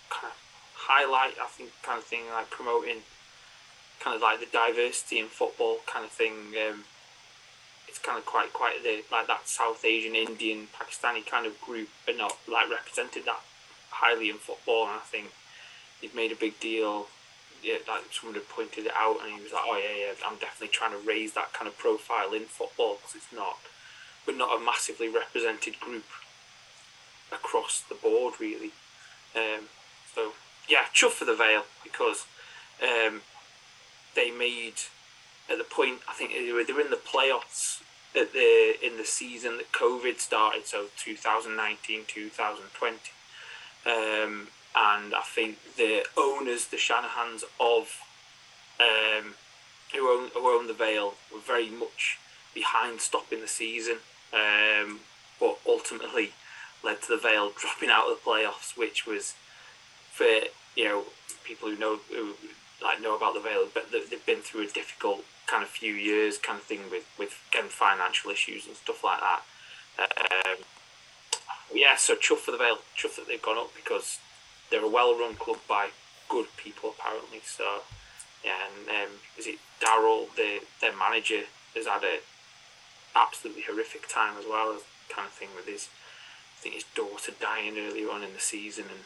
kind of highlight. I think kind of thing like promoting kind of like the diversity in football kind of thing. Um, it's kind of quite quite the like that South Asian, Indian, Pakistani kind of group are not like represented that highly in football, and I think he'd made a big deal. Yeah, like someone had pointed it out, and he was like, "Oh yeah, yeah, I'm definitely trying to raise that kind of profile in football because it's not, we're not a massively represented group across the board, really." Um, so yeah, chuff for the Vale because um, they made at the point I think they were, they were in the playoffs at the in the season that COVID started, so 2019 2020. Um, and I think the owners, the Shanahans of um, who own who own the Vale, were very much behind stopping the season, um, but ultimately led to the Vale dropping out of the playoffs, which was for you know people who know who like know about the Vale, but they've been through a difficult kind of few years, kind of thing with with getting financial issues and stuff like that. Um, yeah, so chuff for the Vale, chuff that they've gone up because they're a well-run club by good people apparently. So yeah, and um, is it Darrell, the their manager, has had a absolutely horrific time as well, kind of thing with his, I think his daughter dying earlier on in the season, and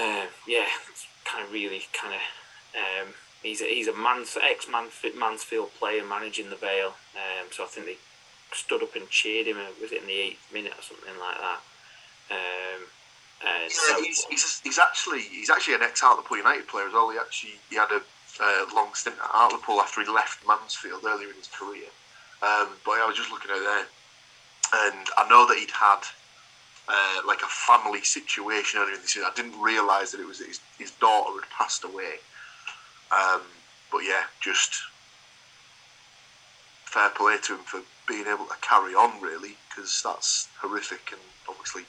uh, yeah, it's kind of really kind of. Um, he's a, he's a Mans, ex Mansfield player managing the Vale, um, so I think they stood up and cheered him. Was it in the eighth minute or something like that? Um, uh, Yeah, he's, he's, he's actually he's actually an ex Hartlepool United player as well. He actually he had a uh, long stint at Hartlepool after he left Mansfield earlier in his career. Um, but I was just looking at there, and I know that he'd had uh, like a family situation earlier in the season. I didn't realise that it was that his, his daughter had passed away. Um, but yeah, just fair play to him for being able to carry on, really, because that's horrific, and obviously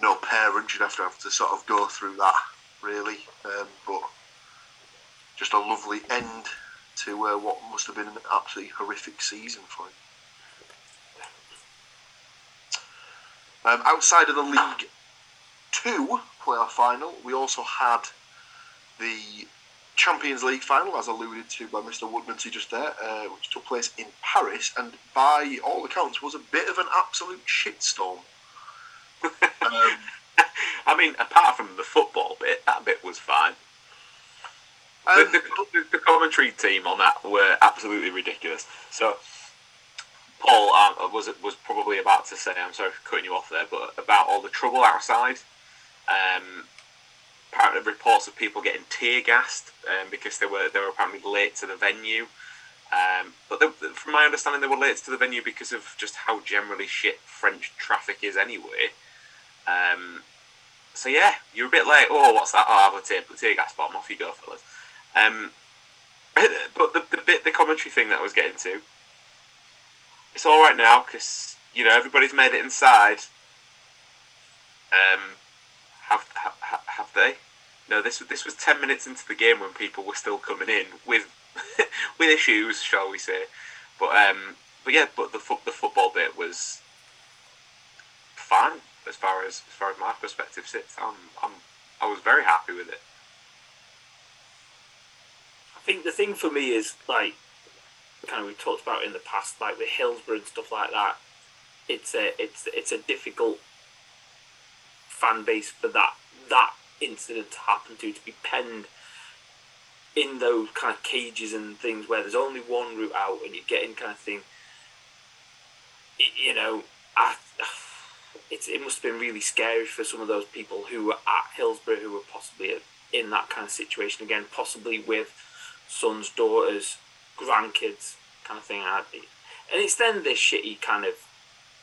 no parent should have to have to sort of go through that, really. Um, but just a lovely end to uh, what must have been an absolutely horrific season for him. Um, outside of the League Two playoff final, we also had the Champions League final, as alluded to by Mr. Woodmansey just there, uh, which took place in Paris, and by all accounts was a bit of an absolute shitstorm. Um, I mean, apart from the football bit, that bit was fine. um, the, the, the commentary team on that were absolutely ridiculous. So, Paul um, was was probably about to say, I'm sorry for cutting you off there, but about all the trouble outside. Um, apparently, reports of people getting tear gassed um, because they were they were apparently late to the venue. Um, but they, from my understanding, they were late to the venue because of just how generally shit French traffic is anyway. Um, so yeah, you're a bit late. Oh, what's that? Oh, have a tear, tear gas bomb. Off you go, fellas. Um, but the, the bit, the commentary thing that I was getting to, it's all right now because you know everybody's made it inside. Um, have, have they? No, this this was ten minutes into the game when people were still coming in with with issues, shall we say? But um, but yeah, but the foot the football bit was fine as far as as far as my perspective sits. I'm I'm I was very happy with it. I think the thing for me is like kind of we talked about in the past, like with Hillsborough and stuff like that. It's a it's it's a difficult fan base for that that incident to happen to to be penned in those kind of cages and things where there's only one route out and you're getting kind of thing. You know, I, it's it must have been really scary for some of those people who were at Hillsborough who were possibly in that kind of situation again, possibly with sons, daughters, grandkids, kind of thing. And it's then this shitty kind of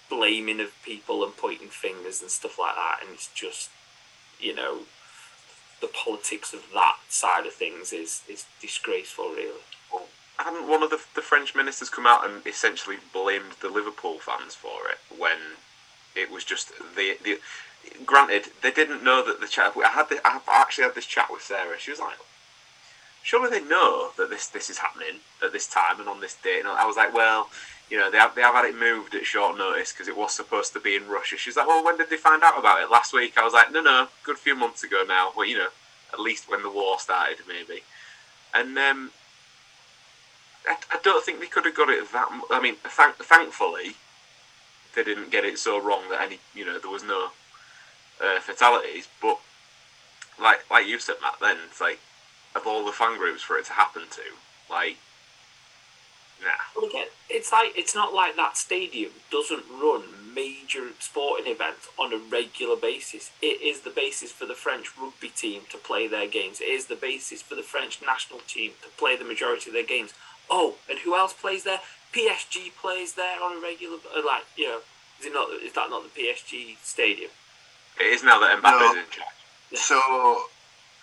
blaming of people and pointing fingers and stuff like that, and it's just you know the politics of that side of things is is disgraceful, really. Hadn't one of the, the French ministers come out and essentially blamed the Liverpool fans for it when it was just the the. Granted, they didn't know that the chat. I had the, I actually had this chat with Sarah. She was like, "Surely they know that this this is happening at this time and on this date." And I was like, "Well, you know, they have, they have had it moved at short notice because it was supposed to be in Russia. She's like, well, when did they find out about it? Last week? I was like, no, no, good few months ago now. Well, you know, at least when the war started, maybe. And um, I, I don't think they could have got it that. I mean, thank, thankfully, they didn't get it so wrong that any, you know, there was no uh, fatalities. But like, like you said, Matt, then it's like of all the fan groups for it to happen to, like Nah. It's like it's not like that stadium doesn't run major sporting events on a regular basis. It is the basis for the French rugby team to play their games. It is the basis for the French national team to play the majority of their games. Oh, and who else plays there? PSG plays there on a regular, uh, like you know, is it not? Is that not the PSG stadium? It is now that Mbappe's no. in charge. So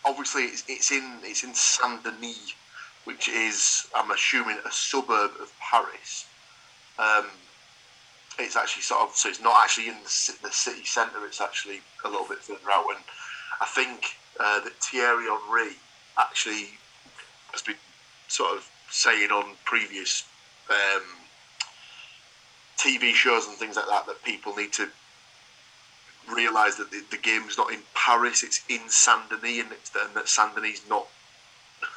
obviously it's, it's in it's in Saint Denis which is, I'm assuming, a suburb of Paris. Um, it's actually sort of, so it's not actually in the, the city centre, it's actually a little bit further out. And I think uh, that Thierry Henry actually has been sort of saying on previous um, TV shows and things like that that people need to realise that the, the game is not in Paris, it's in Saint Denis, and, and that Saint Denis not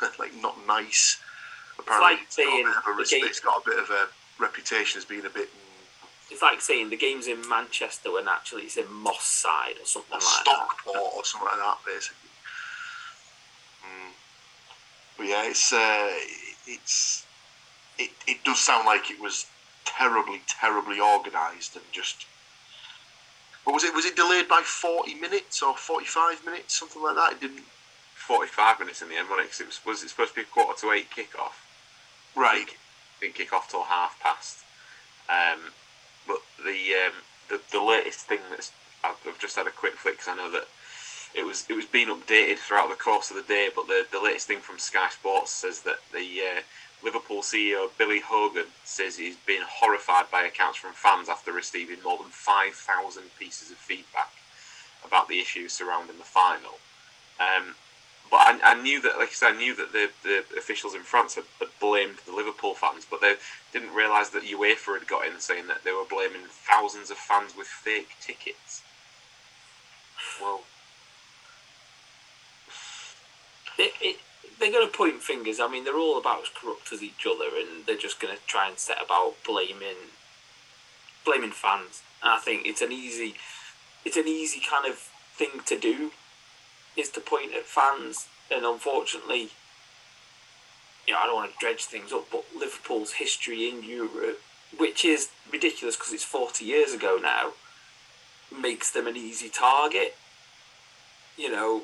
like not nice. Apparently, it's, like it's, got a, game, it's got a bit of a reputation as being a bit. It's like saying the game's in Manchester when actually it's in Moss Side or something or like Stockport that. or something like that, basically. Mm. But yeah, it's uh, it's it, it does sound like it was terribly, terribly organised and just. What was it? Was it delayed by forty minutes or forty-five minutes, something like that? It didn't 45 minutes in the end, wasn't it? Because it was, was it supposed to be quarter to eight kickoff? Right. Didn't kick off till half past. Um, but the, um, the the latest thing that's I've just had a quick flick because I know that it was it was being updated throughout the course of the day. But the, the latest thing from Sky Sports says that the uh, Liverpool CEO Billy Hogan says he's been horrified by accounts from fans after receiving more than 5,000 pieces of feedback about the issues surrounding the final. Um, but I, I, knew that, like I said, I knew that the, the officials in France had, had blamed the Liverpool fans, but they didn't realise that UEFA had got in saying that they were blaming thousands of fans with fake tickets. Well, it, it, they're going to point fingers. I mean, they're all about as corrupt as each other, and they're just going to try and set about blaming blaming fans. And I think it's an easy, it's an easy kind of thing to do is to point at fans, and unfortunately, you know, I don't want to dredge things up, but Liverpool's history in Europe, which is ridiculous because it's 40 years ago now, makes them an easy target. You know,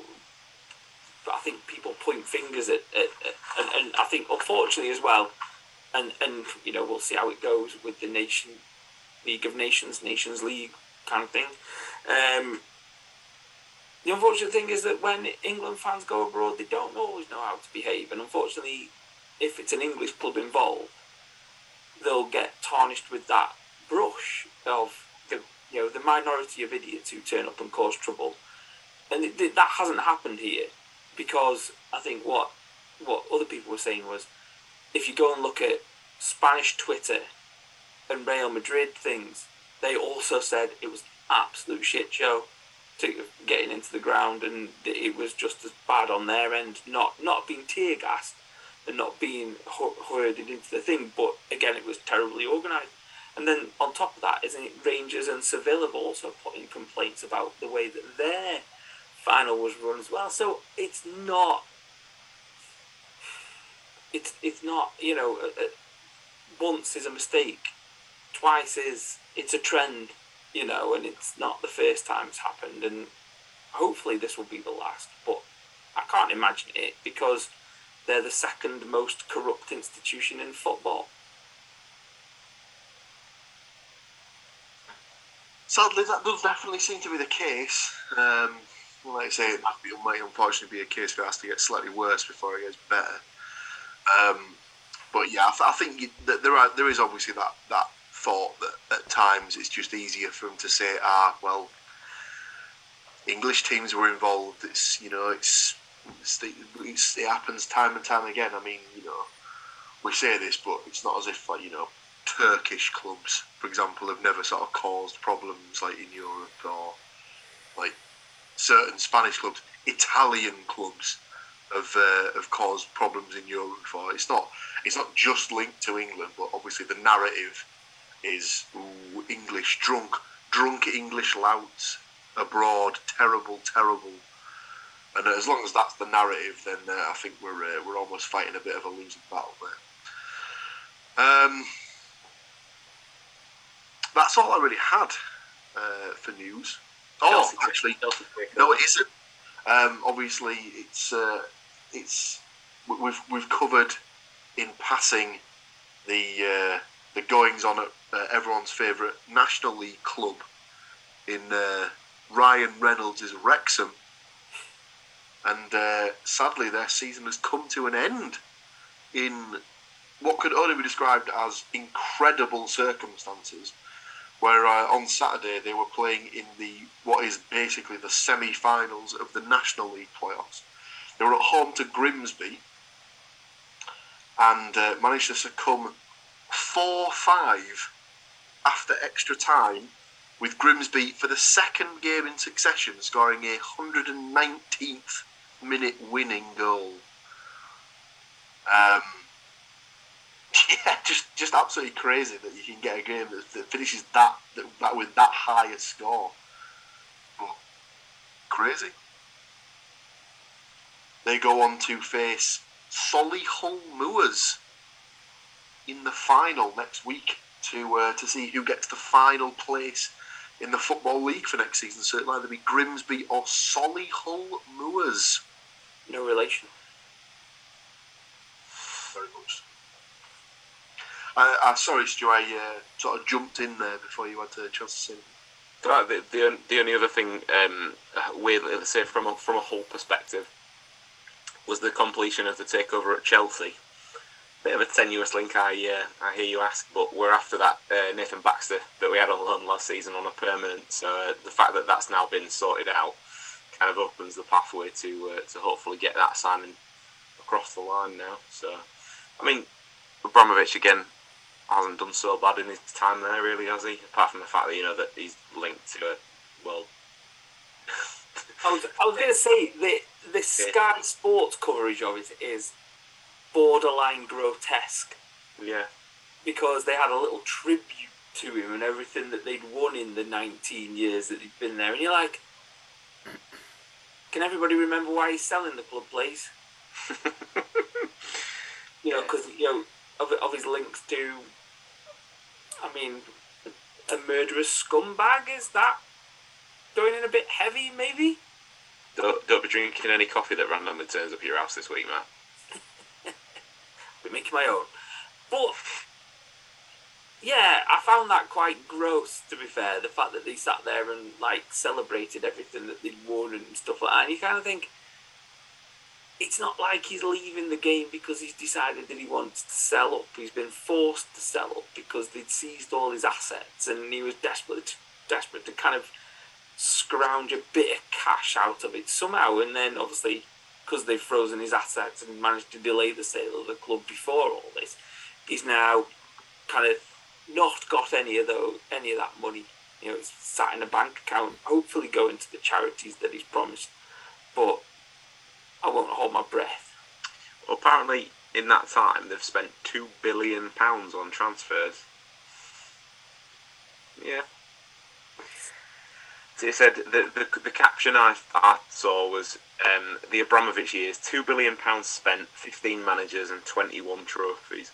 but I think people point fingers at, at, at and, and I think unfortunately as well, and and you know we'll see how it goes with the nation League of Nations, Nations League kind of thing. Um, the unfortunate thing is that when England fans go abroad, they don't always know how to behave, and unfortunately, if it's an English club involved, they'll get tarnished with that brush of the you know the minority of idiots who turn up and cause trouble, and it, that hasn't happened here because I think what what other people were saying was if you go and look at Spanish Twitter and Real Madrid things, they also said it was absolute shit show to getting into the ground, and it was just as bad on their end. Not not being tear gassed and not being herded into the thing, but again, it was terribly organised. And then on top of that, isn't it? Rangers and Seville have also put in complaints about the way that their final was run as well. So it's not. It's it's not you know. Uh, once is a mistake, twice is it's a trend you know, and it's not the first time it's happened, and hopefully this will be the last. But I can't imagine it because they're the second most corrupt institution in football. sadly, that does definitely seem to be the case. Um, like I say, it might, unfortunately be a case it has to get slightly worse before it gets better. Um, but yeah, I, th- I think you, there are there is obviously that that thought that at times it's just easier for them to say, ah, well, English teams were involved. It's you know, it's, it's, it's it happens time and time again. I mean, you know, we say this, but it's not as if like you know, Turkish clubs, for example, have never sort of caused problems like in Europe or like certain Spanish clubs, Italian clubs have uh, have caused problems in Europe before. It's not it's not just linked to England, but obviously the narrative is ooh, English drunk drunk English louts abroad, terrible, terrible. And as long as that's the narrative, then uh, I think we're uh, we're almost fighting a bit of a losing battle there. Um, that's all I really had uh, for news. Oh, Chelsea- actually, Chelsea no, it isn't. Um, obviously, it's uh, it's we- we've we've covered in passing the uh, the goings on at uh, everyone's favourite National League club in uh, Ryan Reynolds' Wrexham, and uh, sadly, their season has come to an end in what could only be described as incredible circumstances where uh, on Saturday they were playing in the what is basically the semi-finals of the National League playoffs. They were at home to Grimsby and uh, managed to succumb four-five after extra time, with Grimsby for the second game in succession scoring a 119th minute winning goal. Um, yeah, just just absolutely crazy that you can get a game that, that finishes that, that that with that high a score. But crazy. They go on to face Solihull Moors in the final next week to uh, to see who gets the final place in the football league for next season. So it'll either be Grimsby or Solihull Moors. No relation. Very much. Uh, uh, sorry, Stu, I uh, sort of jumped in there before you had a chance to say. The, the, the only other thing, um, let's say from a, from a Hull perspective, was the completion of the takeover at Chelsea. Bit of a tenuous link, I uh, I hear you ask, but we're after that uh, Nathan Baxter that we had on loan last season on a permanent. So uh, the fact that that's now been sorted out kind of opens the pathway to uh, to hopefully get that signing across the line now. So, I mean, Abramovich again hasn't done so bad in his time there, really, has he? Apart from the fact that you know that he's linked to a well, I was, I was going to say the the Sky Sports coverage of it is borderline grotesque yeah, because they had a little tribute to him and everything that they'd won in the 19 years that he'd been there, and you're like, can everybody remember why he's selling the club, please? You know, because you know of, of his links to, I mean, a murderous scumbag. Is that going in a bit heavy, maybe? don't, don't be drinking any coffee that randomly turns up at your house this week, Matt. be making my own. But yeah, I found that quite gross. To be fair, the fact that they sat there and like celebrated everything that they'd won and stuff like that, and you kind of think it's not like he's leaving the game because he's decided that he wants to sell up. He's been forced to sell up because they'd seized all his assets, and he was desperate, to, desperate to kind of scrounge a bit of cash out of it somehow. And then obviously, because they've frozen his assets and managed to delay the sale of the club before all this, he's now kind of not got any of those, any of that money. You know, it's sat in a bank account, hopefully going to the charities that he's promised. But I won't hold my breath. Apparently, in that time, they've spent two billion pounds on transfers. Yeah. So it said the, the the caption I, I saw was um, the Abramovich years: two billion pounds spent, fifteen managers, and twenty-one trophies.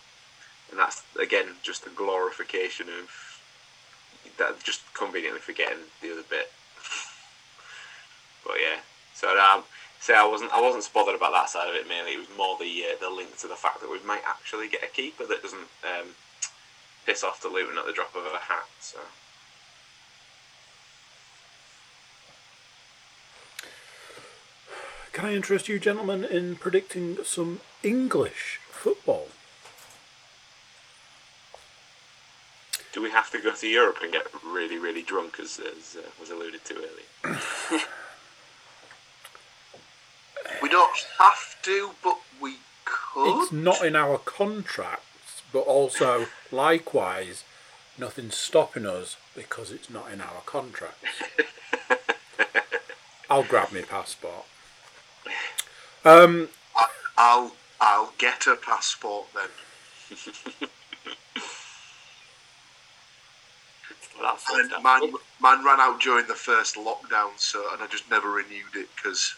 And that's again just a glorification of that. Just conveniently forgetting the other bit. But yeah, so um, say I wasn't I wasn't bothered about that side of it mainly. It was more the uh, the link to the fact that we might actually get a keeper that doesn't um, piss off to Luton at the drop of a hat. So. Can I interest you, gentlemen, in predicting some English football? Do we have to go to Europe and get really, really drunk, as, as uh, was alluded to earlier? We don't have to, but we could. It's not in our contracts, but also, likewise, nothing's stopping us because it's not in our contracts. I'll grab my passport. Um, I- I'll I'll get a passport then. Well, that's And mine, mine ran out during the first lockdown, so and I just never renewed it because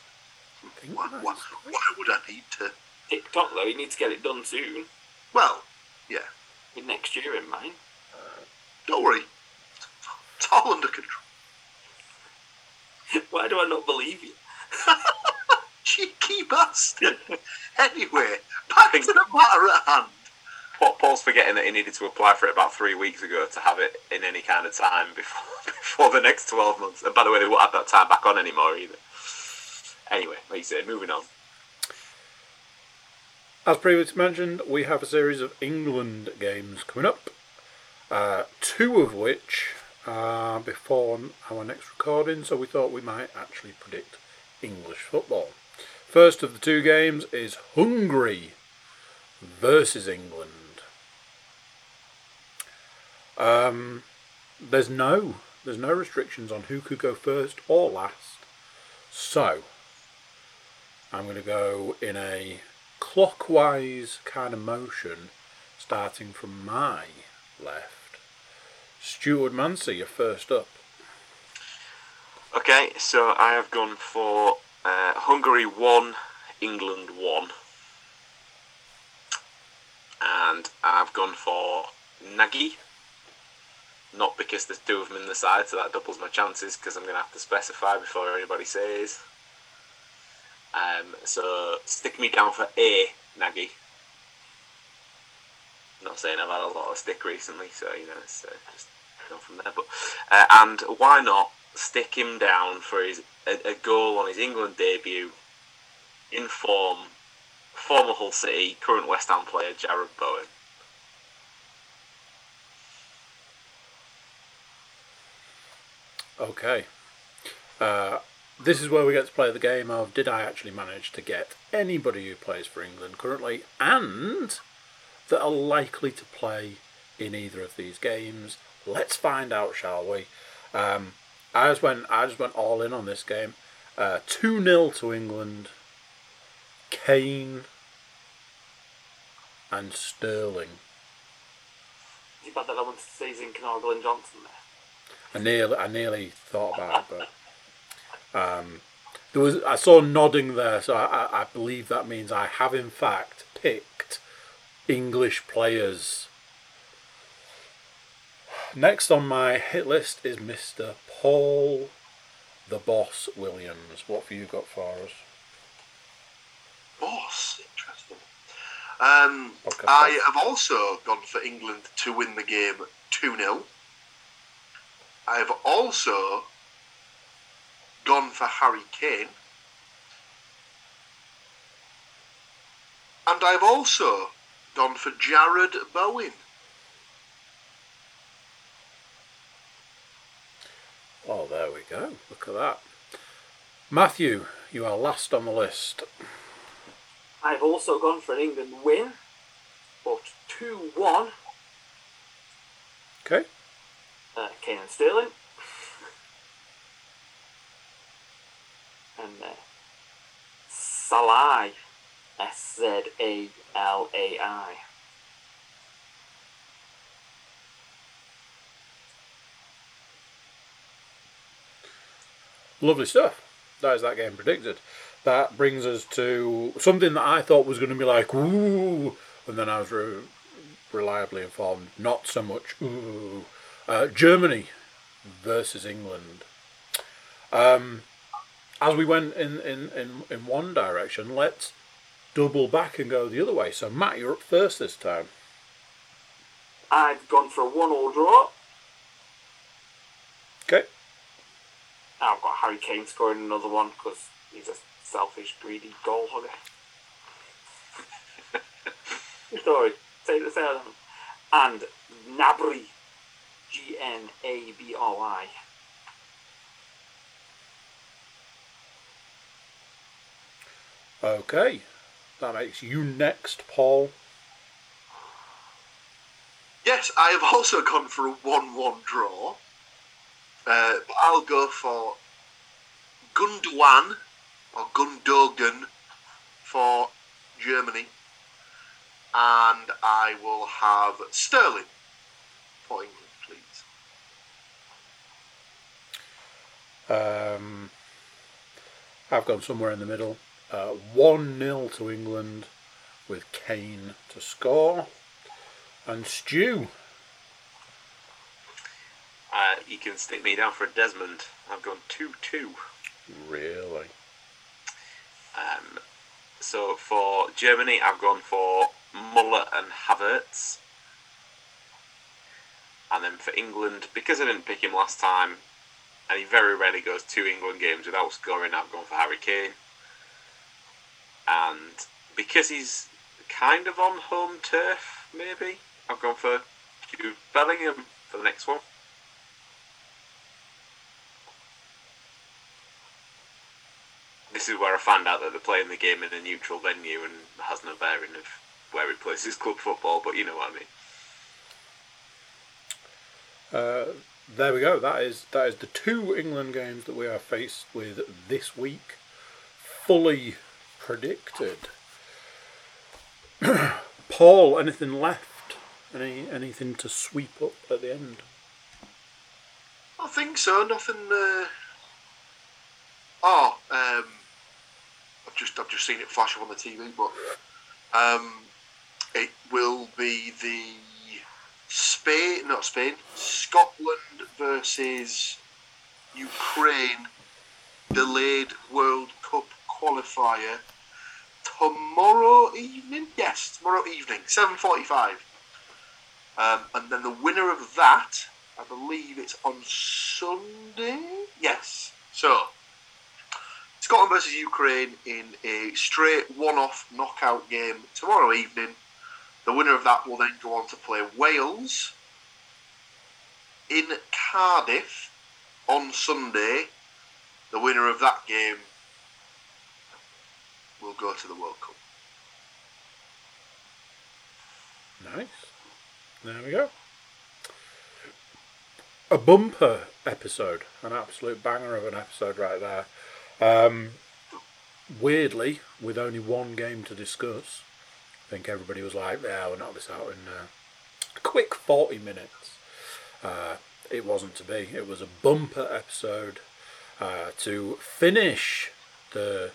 why, why, why would I need to? TikTok though, you need to get it done soon. Well, yeah, With next year in mind. Uh, don't worry, it's all under control. Why do I not believe you? Cheeky bastard. anyway, back to the matter at hand. Paul- Paul's forgetting that he needed to apply for it about three weeks ago to have it in any kind of time before before the next 12 months. And by the way, they won't have that time back on anymore either. Anyway, like you said, moving on. As previously mentioned, we have a series of England games coming up, uh, two of which are before our next recording, so we thought we might actually predict English football. First of the two games is Hungary versus England. Um, there's no there's no restrictions on who could go first or last, so I'm going to go in a clockwise kind of motion, starting from my left. Stuart Mancy, you're first up. Okay, so I have gone for uh, Hungary 1, England 1. And I've gone for Nagy. Not because there's two of them in the side, so that doubles my chances because I'm going to have to specify before anybody says. Um, so stick me down for A, Nagy. Not saying I've had a lot of stick recently, so you know, it's uh, just go from there. But uh, and why not stick him down for his a, a goal on his England debut in form, former Hull City, current West Ham player Jarrod Bowen. Okay. Uh, this is where we get to play the game of did I actually manage to get anybody who plays for England currently and that are likely to play in either of these games. Let's find out, shall we? Um, I just went. I just went all in on this game. Uh, Two 0 to England. Kane and Sterling. It's bad that I wanted to say Zinckernagel and Johnson there. I nearly, I nearly thought about it, but um, there was. I saw nodding there, so I, I, believe that means I have in fact picked English players. Next on my hit list is Mr. Paul, the Boss Williams. What have you got for us? Boss, interesting. Um, Okay. I have also gone for England to win the game 2 0. I have also gone for Harry Kane. And I've also gone for Jarrod Bowen. Oh, there we go. Look at that. Matthew, you are last on the list. I've also gone for an England win, but 2 1. Okay. Uh, Kane and Sterling. Uh, Szalai. S Z A L A I. Lovely stuff. That is that game predicted. That brings us to something that I thought was going to be like, ooh, and then I was re- reliably informed, not so much, ooh. Uh, Germany versus England. Um, as we went in, in, in, in one direction, let's double back and go the other way. So, Matt, you're up first this time. I've gone for a 1 all draw. Okay. Now I've got Harry Kane scoring another one because he's a selfish, greedy goal hogger. Story. Say the that. And Gnabry, G N A B R Y. Okay, that makes you next, Paul. Yes, I have also gone for a 1 1 draw. Uh, but I'll go for Gundogan or Gundogan for Germany. And I will have Sterling for England, please. Um, I've gone somewhere in the middle. Uh, 1 0 to England with Kane to score. And Stew. Uh, you can stick me down for a Desmond. I've gone 2 2. Really? Um, so for Germany, I've gone for Muller and Havertz. And then for England, because I didn't pick him last time, and he very rarely goes two England games without scoring, I've gone for Harry Kane. And because he's kind of on home turf, maybe, I've gone for Jude Bellingham for the next one. This is where I found out that they're playing the game in a neutral venue and has no bearing of where he plays his club football, but you know what I mean. Uh, there we go. That is that is the two England games that we are faced with this week, fully predicted. Paul, anything left? Any anything to sweep up at the end? I think so. Nothing. Uh... Oh, um, I've just I've just seen it flash up on the TV, but um, it will be the Spain, not Spain, Scotland versus Ukraine delayed World Cup qualifier tomorrow evening. Yes, tomorrow evening, seven forty-five. Um, and then the winner of that, I believe it's on Sunday. Yes. So Scotland versus Ukraine in a straight one-off knockout game tomorrow evening. The winner of that will then go on to play Wales in Cardiff on Sunday. The winner of that game will go to the World Cup. Nice. There we go. A bumper episode, an absolute banger of an episode right there. Um, weirdly, with only one game to discuss, I think everybody was like, "Yeah, we'll knock this out in uh, a quick forty minutes." Uh, it wasn't to be. It was a bumper episode uh, to finish the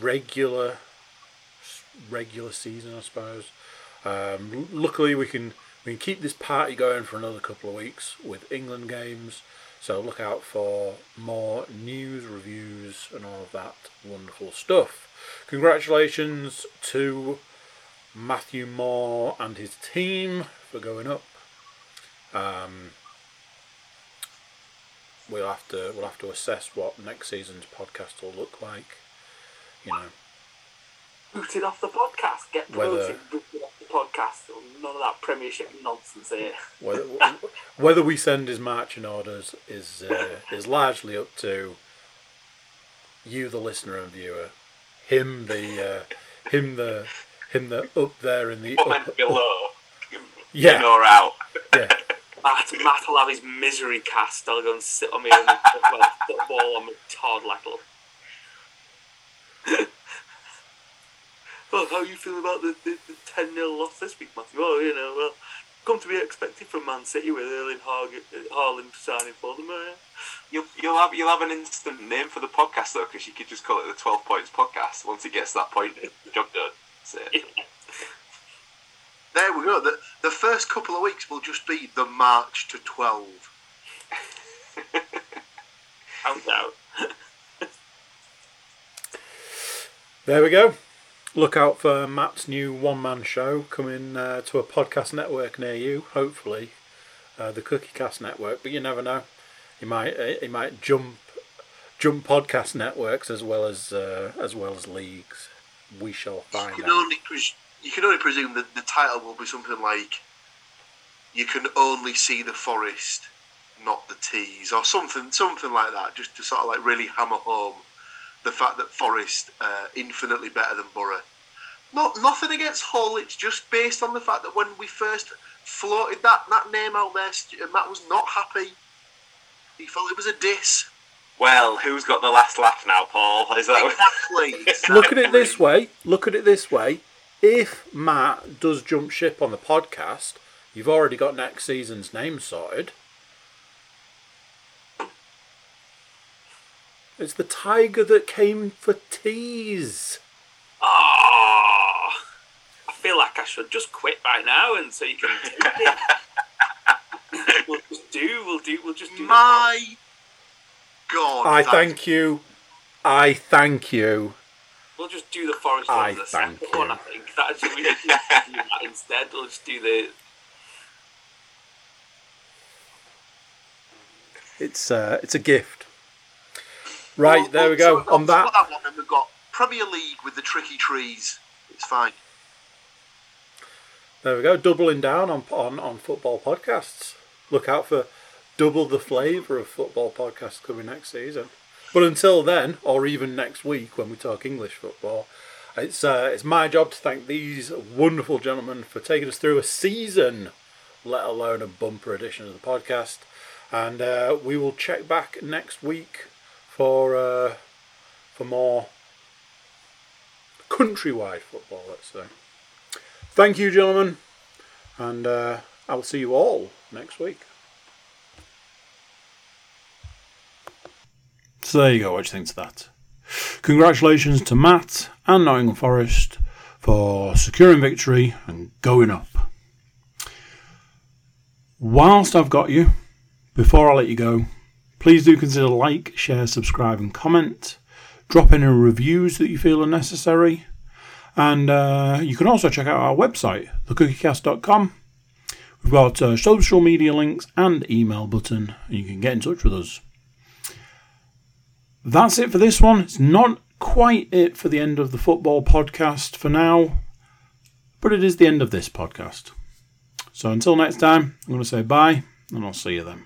regular regular season, I suppose. Um, luckily, we can we can keep this party going for another couple of weeks with England games. So look out for more news, reviews, and all of that wonderful stuff. Congratulations to Matthew Moore and his team for going up. Um, we'll have to we'll have to assess what next season's podcast will look like. You know, Booted off the podcast. Get Whether- promoted. Booted off the podcast. None of that Premiership nonsense here. whether whether we send his marching orders is uh, is largely up to you, the listener and viewer. Him, the uh, him, the him, the up there in the Comment up, below. Yeah. In or out. yeah. Matt, Matt will have his misery cast. I'll go and sit on my own football on my toddler. Well, how you feel about the, the, the 10 0 loss this week, Matthew? Well, you know, well, come to be expected from Man City with Erling Haaland Haaland signing for them. Uh, You'll, you'll have you'll have an instant name for the podcast though, because you could just call it the Twelve Points Podcast. Once it gets to that point, job done. That's it. There we go. The, the first couple of weeks will just be the March to 12. countdown. There we go. Look out for Matt's new one man show coming uh, to a podcast network near you. Hopefully, uh, the Cookie Cast network. But you never know. He might uh, he might jump jump podcast networks as well as uh, as well as leagues. We shall find You out. can only pres- you can only presume that the title will be something like "You can only see the forest, not the tees," or something something like that, just to sort of like really hammer home the fact that Forest uh, infinitely better than Borough. Not nothing against Hull. It's just based on the fact that when we first floated that that name out there, Stu- Matt was not happy. He felt it was a diss. Well, who's got the last laugh now, Paul? Is that Exactly. exactly. Look at it this way. Look at it this way. If Matt does jump ship on the podcast, you've already got next season's name sorted. It's the tiger that came for teas. Oh, I feel like I should just quit by now, and so you can take it. we'll just do. We'll do. We'll just do. My God. I thank you. I thank you. We'll just do the forest I one, the thank second one. you. I think that actually we need do that instead. We'll just do the. It's uh, it's a gift. Right Well, there we go. so On that, that one, and we've got Premier League with the tricky trees. It's fine. There we go, doubling down on on, on football podcasts. Look out for double the flavour of football podcasts coming next season. But until then, or even next week when we talk English football, it's uh, it's my job to thank these wonderful gentlemen for taking us through a season, let alone a bumper edition of the podcast. And uh, we will check back next week for uh, for more countrywide football. Let's say. Thank you, gentlemen, and uh, I'll see you all next week. So there you go. What do you think of that? Congratulations to Matt and Nottingham Forest for securing victory and going up. Whilst I've got you, before I let you go, please do consider like, share, subscribe, and comment. Drop any reviews that you feel are necessary. And uh, you can also check out our website, thecookiecast.com. We've got uh, social media links and email button, and you can get in touch with us. That's it for this one. It's not quite it for the end of the football podcast for now, but it is the end of this podcast. So until next time, I'm going to say bye, and I'll see you then.